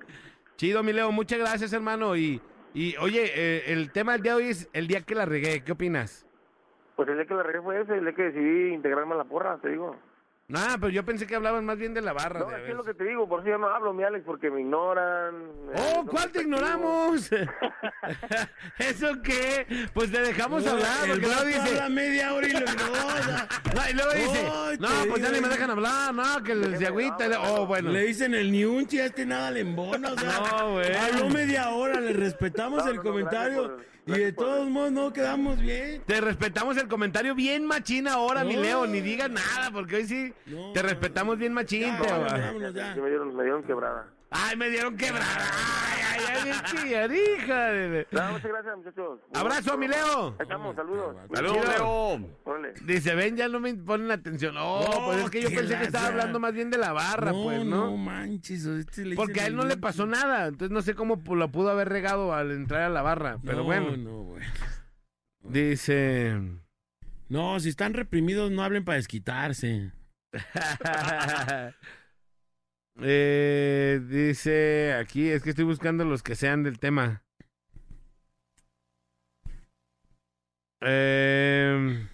Chido, mi Leo, muchas gracias, hermano. Y, y oye, eh, el tema del día de hoy es el día que la regué. ¿Qué opinas? Pues el día que la regué fue ese, el día que decidí integrarme a la porra, te digo. Ah, pero yo pensé que hablaban más bien de la barra. No, de es lo que te digo, por eso yo no hablo, mi Alex, porque me ignoran. eh, ¡Oh, son cuál te ignoramos! ¿Eso qué? Pues te dejamos No, hablar, porque luego dice... habla media hora y lo ignora. No, y luego dice, Ay, no, pues ya ni me eh. dejan hablar, no, que les se agüita. le- Oh, bueno. Le dicen el niunchi, a este nada le embona, o sea, No, güey. habló media hora, le respetamos No, el no, no, comentario por- y de todos modos no quedamos bien. Te respetamos el comentario bien machín ahora, mi No. Leo, ni digas nada, porque hoy sí No. te respetamos bien machín. Ya, te- vámonos, vámonos ya. Sí, me dieron, me dieron quebrada. Ay, me dieron quebrada. Ay, ay, ay, No, muchas gracias, muchachos. Abrazo, mi. Leo. Ahí estamos, saludos. Saludos, Leo. Órale. Dice, ven, ya no me ponen atención. No, No, pues es que yo pensé que estaba hablando más bien de la barra, no, pues, no ¿no? manches. este le Porque a él no le pasó nada, entonces no sé cómo lo pudo haber regado al entrar a la barra, pero No, bueno. No, güey. Dice... No, si están reprimidos, no hablen para desquitarse. Eh, dice aquí, es que estoy buscando los que sean del tema. Eh,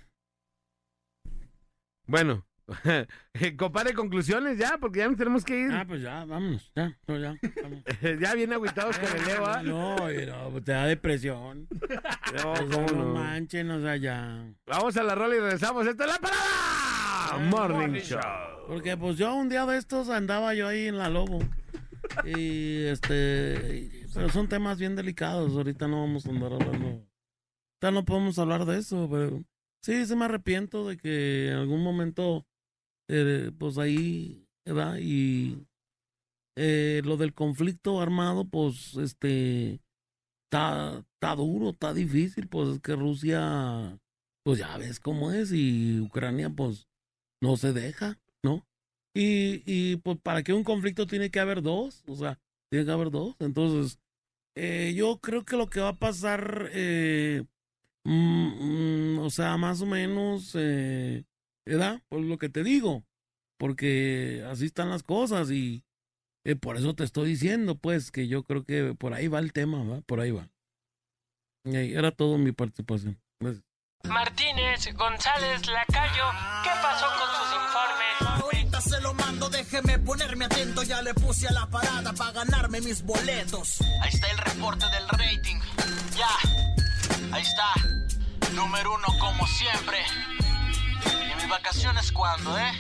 bueno, compare conclusiones ya, porque ya nos tenemos que ir. Ah, pues ya, vámonos. Ya, no, ya. vámonos. ya bien agüitados con el Leo, ¿ah? No, no, pues te da depresión. No, sea, cómo no manchen, o sea, ya. Vamos a la rola y regresamos. ¡Esta es la parada! Morning Show. Porque pues yo un día de estos andaba yo ahí en la lobo. Y este. Pero son temas bien delicados. Ahorita no vamos a andar hablando. Ahorita no podemos hablar de eso, pero. Sí, sí me arrepiento de que en algún momento. eh, pues ahí. ¿Verdad? Y. eh, lo del conflicto armado, pues este. Está, está duro, está difícil, pues es que Rusia. Pues ya ves cómo es. Y Ucrania, pues. No se deja, ¿no? Y, y pues para que un conflicto tiene que haber dos, o sea, tiene que haber dos. Entonces, eh, yo creo que lo que va a pasar, eh, mm, mm, o sea, más o menos, eh, ¿verdad? Pues lo que te digo, porque así están las cosas y eh, por eso te estoy diciendo, pues, que yo creo que por ahí va el tema, ¿va? Por ahí va. Y ahí era todo mi participación. Gracias. Martínez, González, Lacayo, ¿qué pasó con sus informes? Ahorita se lo mando, déjeme ponerme atento. Ya le puse a la parada para ganarme mis boletos. Ahí está el reporte del rating. Ya, ahí está. Número uno como siempre. ¿Y mis vacaciones cuándo, eh?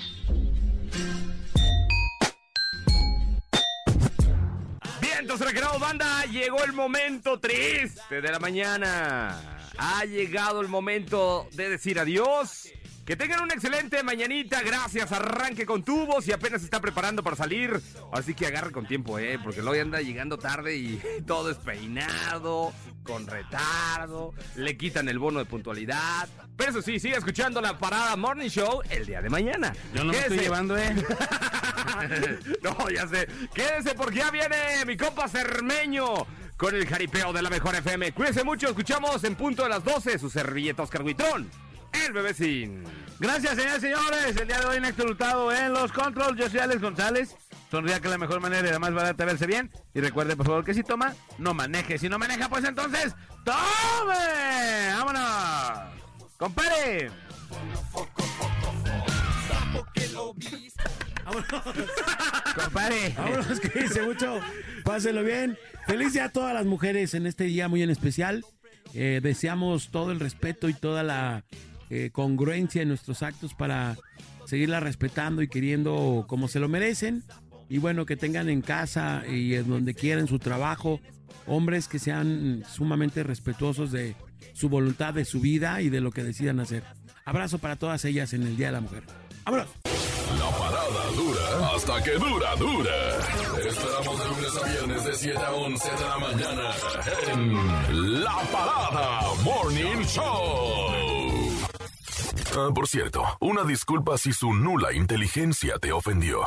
Vientos huracanos, banda, llegó el momento triste de la mañana. Ha llegado el momento de decir adiós. Que tengan una excelente mañanita, gracias. Arranque con tubos y apenas se está preparando para salir. Así que agarre con tiempo, eh, porque ya anda llegando tarde y todo es peinado, con retardo, le quitan el bono de puntualidad. Pero eso sí, sigue escuchando la parada Morning Show el día de mañana. Yo no me estoy Quédese. llevando, ¿eh? no, ya sé. Quédense porque ya viene mi compa Cermeño con el jaripeo de la mejor FM. Cuídense mucho, escuchamos en punto de las 12 su servilleta Oscar Huitrón, el bebecín. Gracias, señores señores. El día de hoy, Hurtado en los controls. Yo soy Alex González. Sonría que la mejor manera y la más barata verse bien. Y recuerde, por favor, que si toma, no maneje. Si no maneja, pues entonces, ¡tome! ¡Vámonos! ¡Compare! Compare. Vámonos, que dice mucho. Pásenlo bien. Feliz día a todas las mujeres en este día muy en especial. Eh, deseamos todo el respeto y toda la eh, congruencia en nuestros actos para seguirla respetando y queriendo como se lo merecen. Y bueno, que tengan en casa y en donde quieran su trabajo hombres que sean sumamente respetuosos de su voluntad, de su vida y de lo que decidan hacer. Abrazo para todas ellas en el Día de la Mujer. ¡Vámonos! La parada dura hasta que dura, dura. Te esperamos de lunes a viernes de 7 a 11 de la mañana en La Parada Morning Show. Ah, por cierto, una disculpa si su nula inteligencia te ofendió.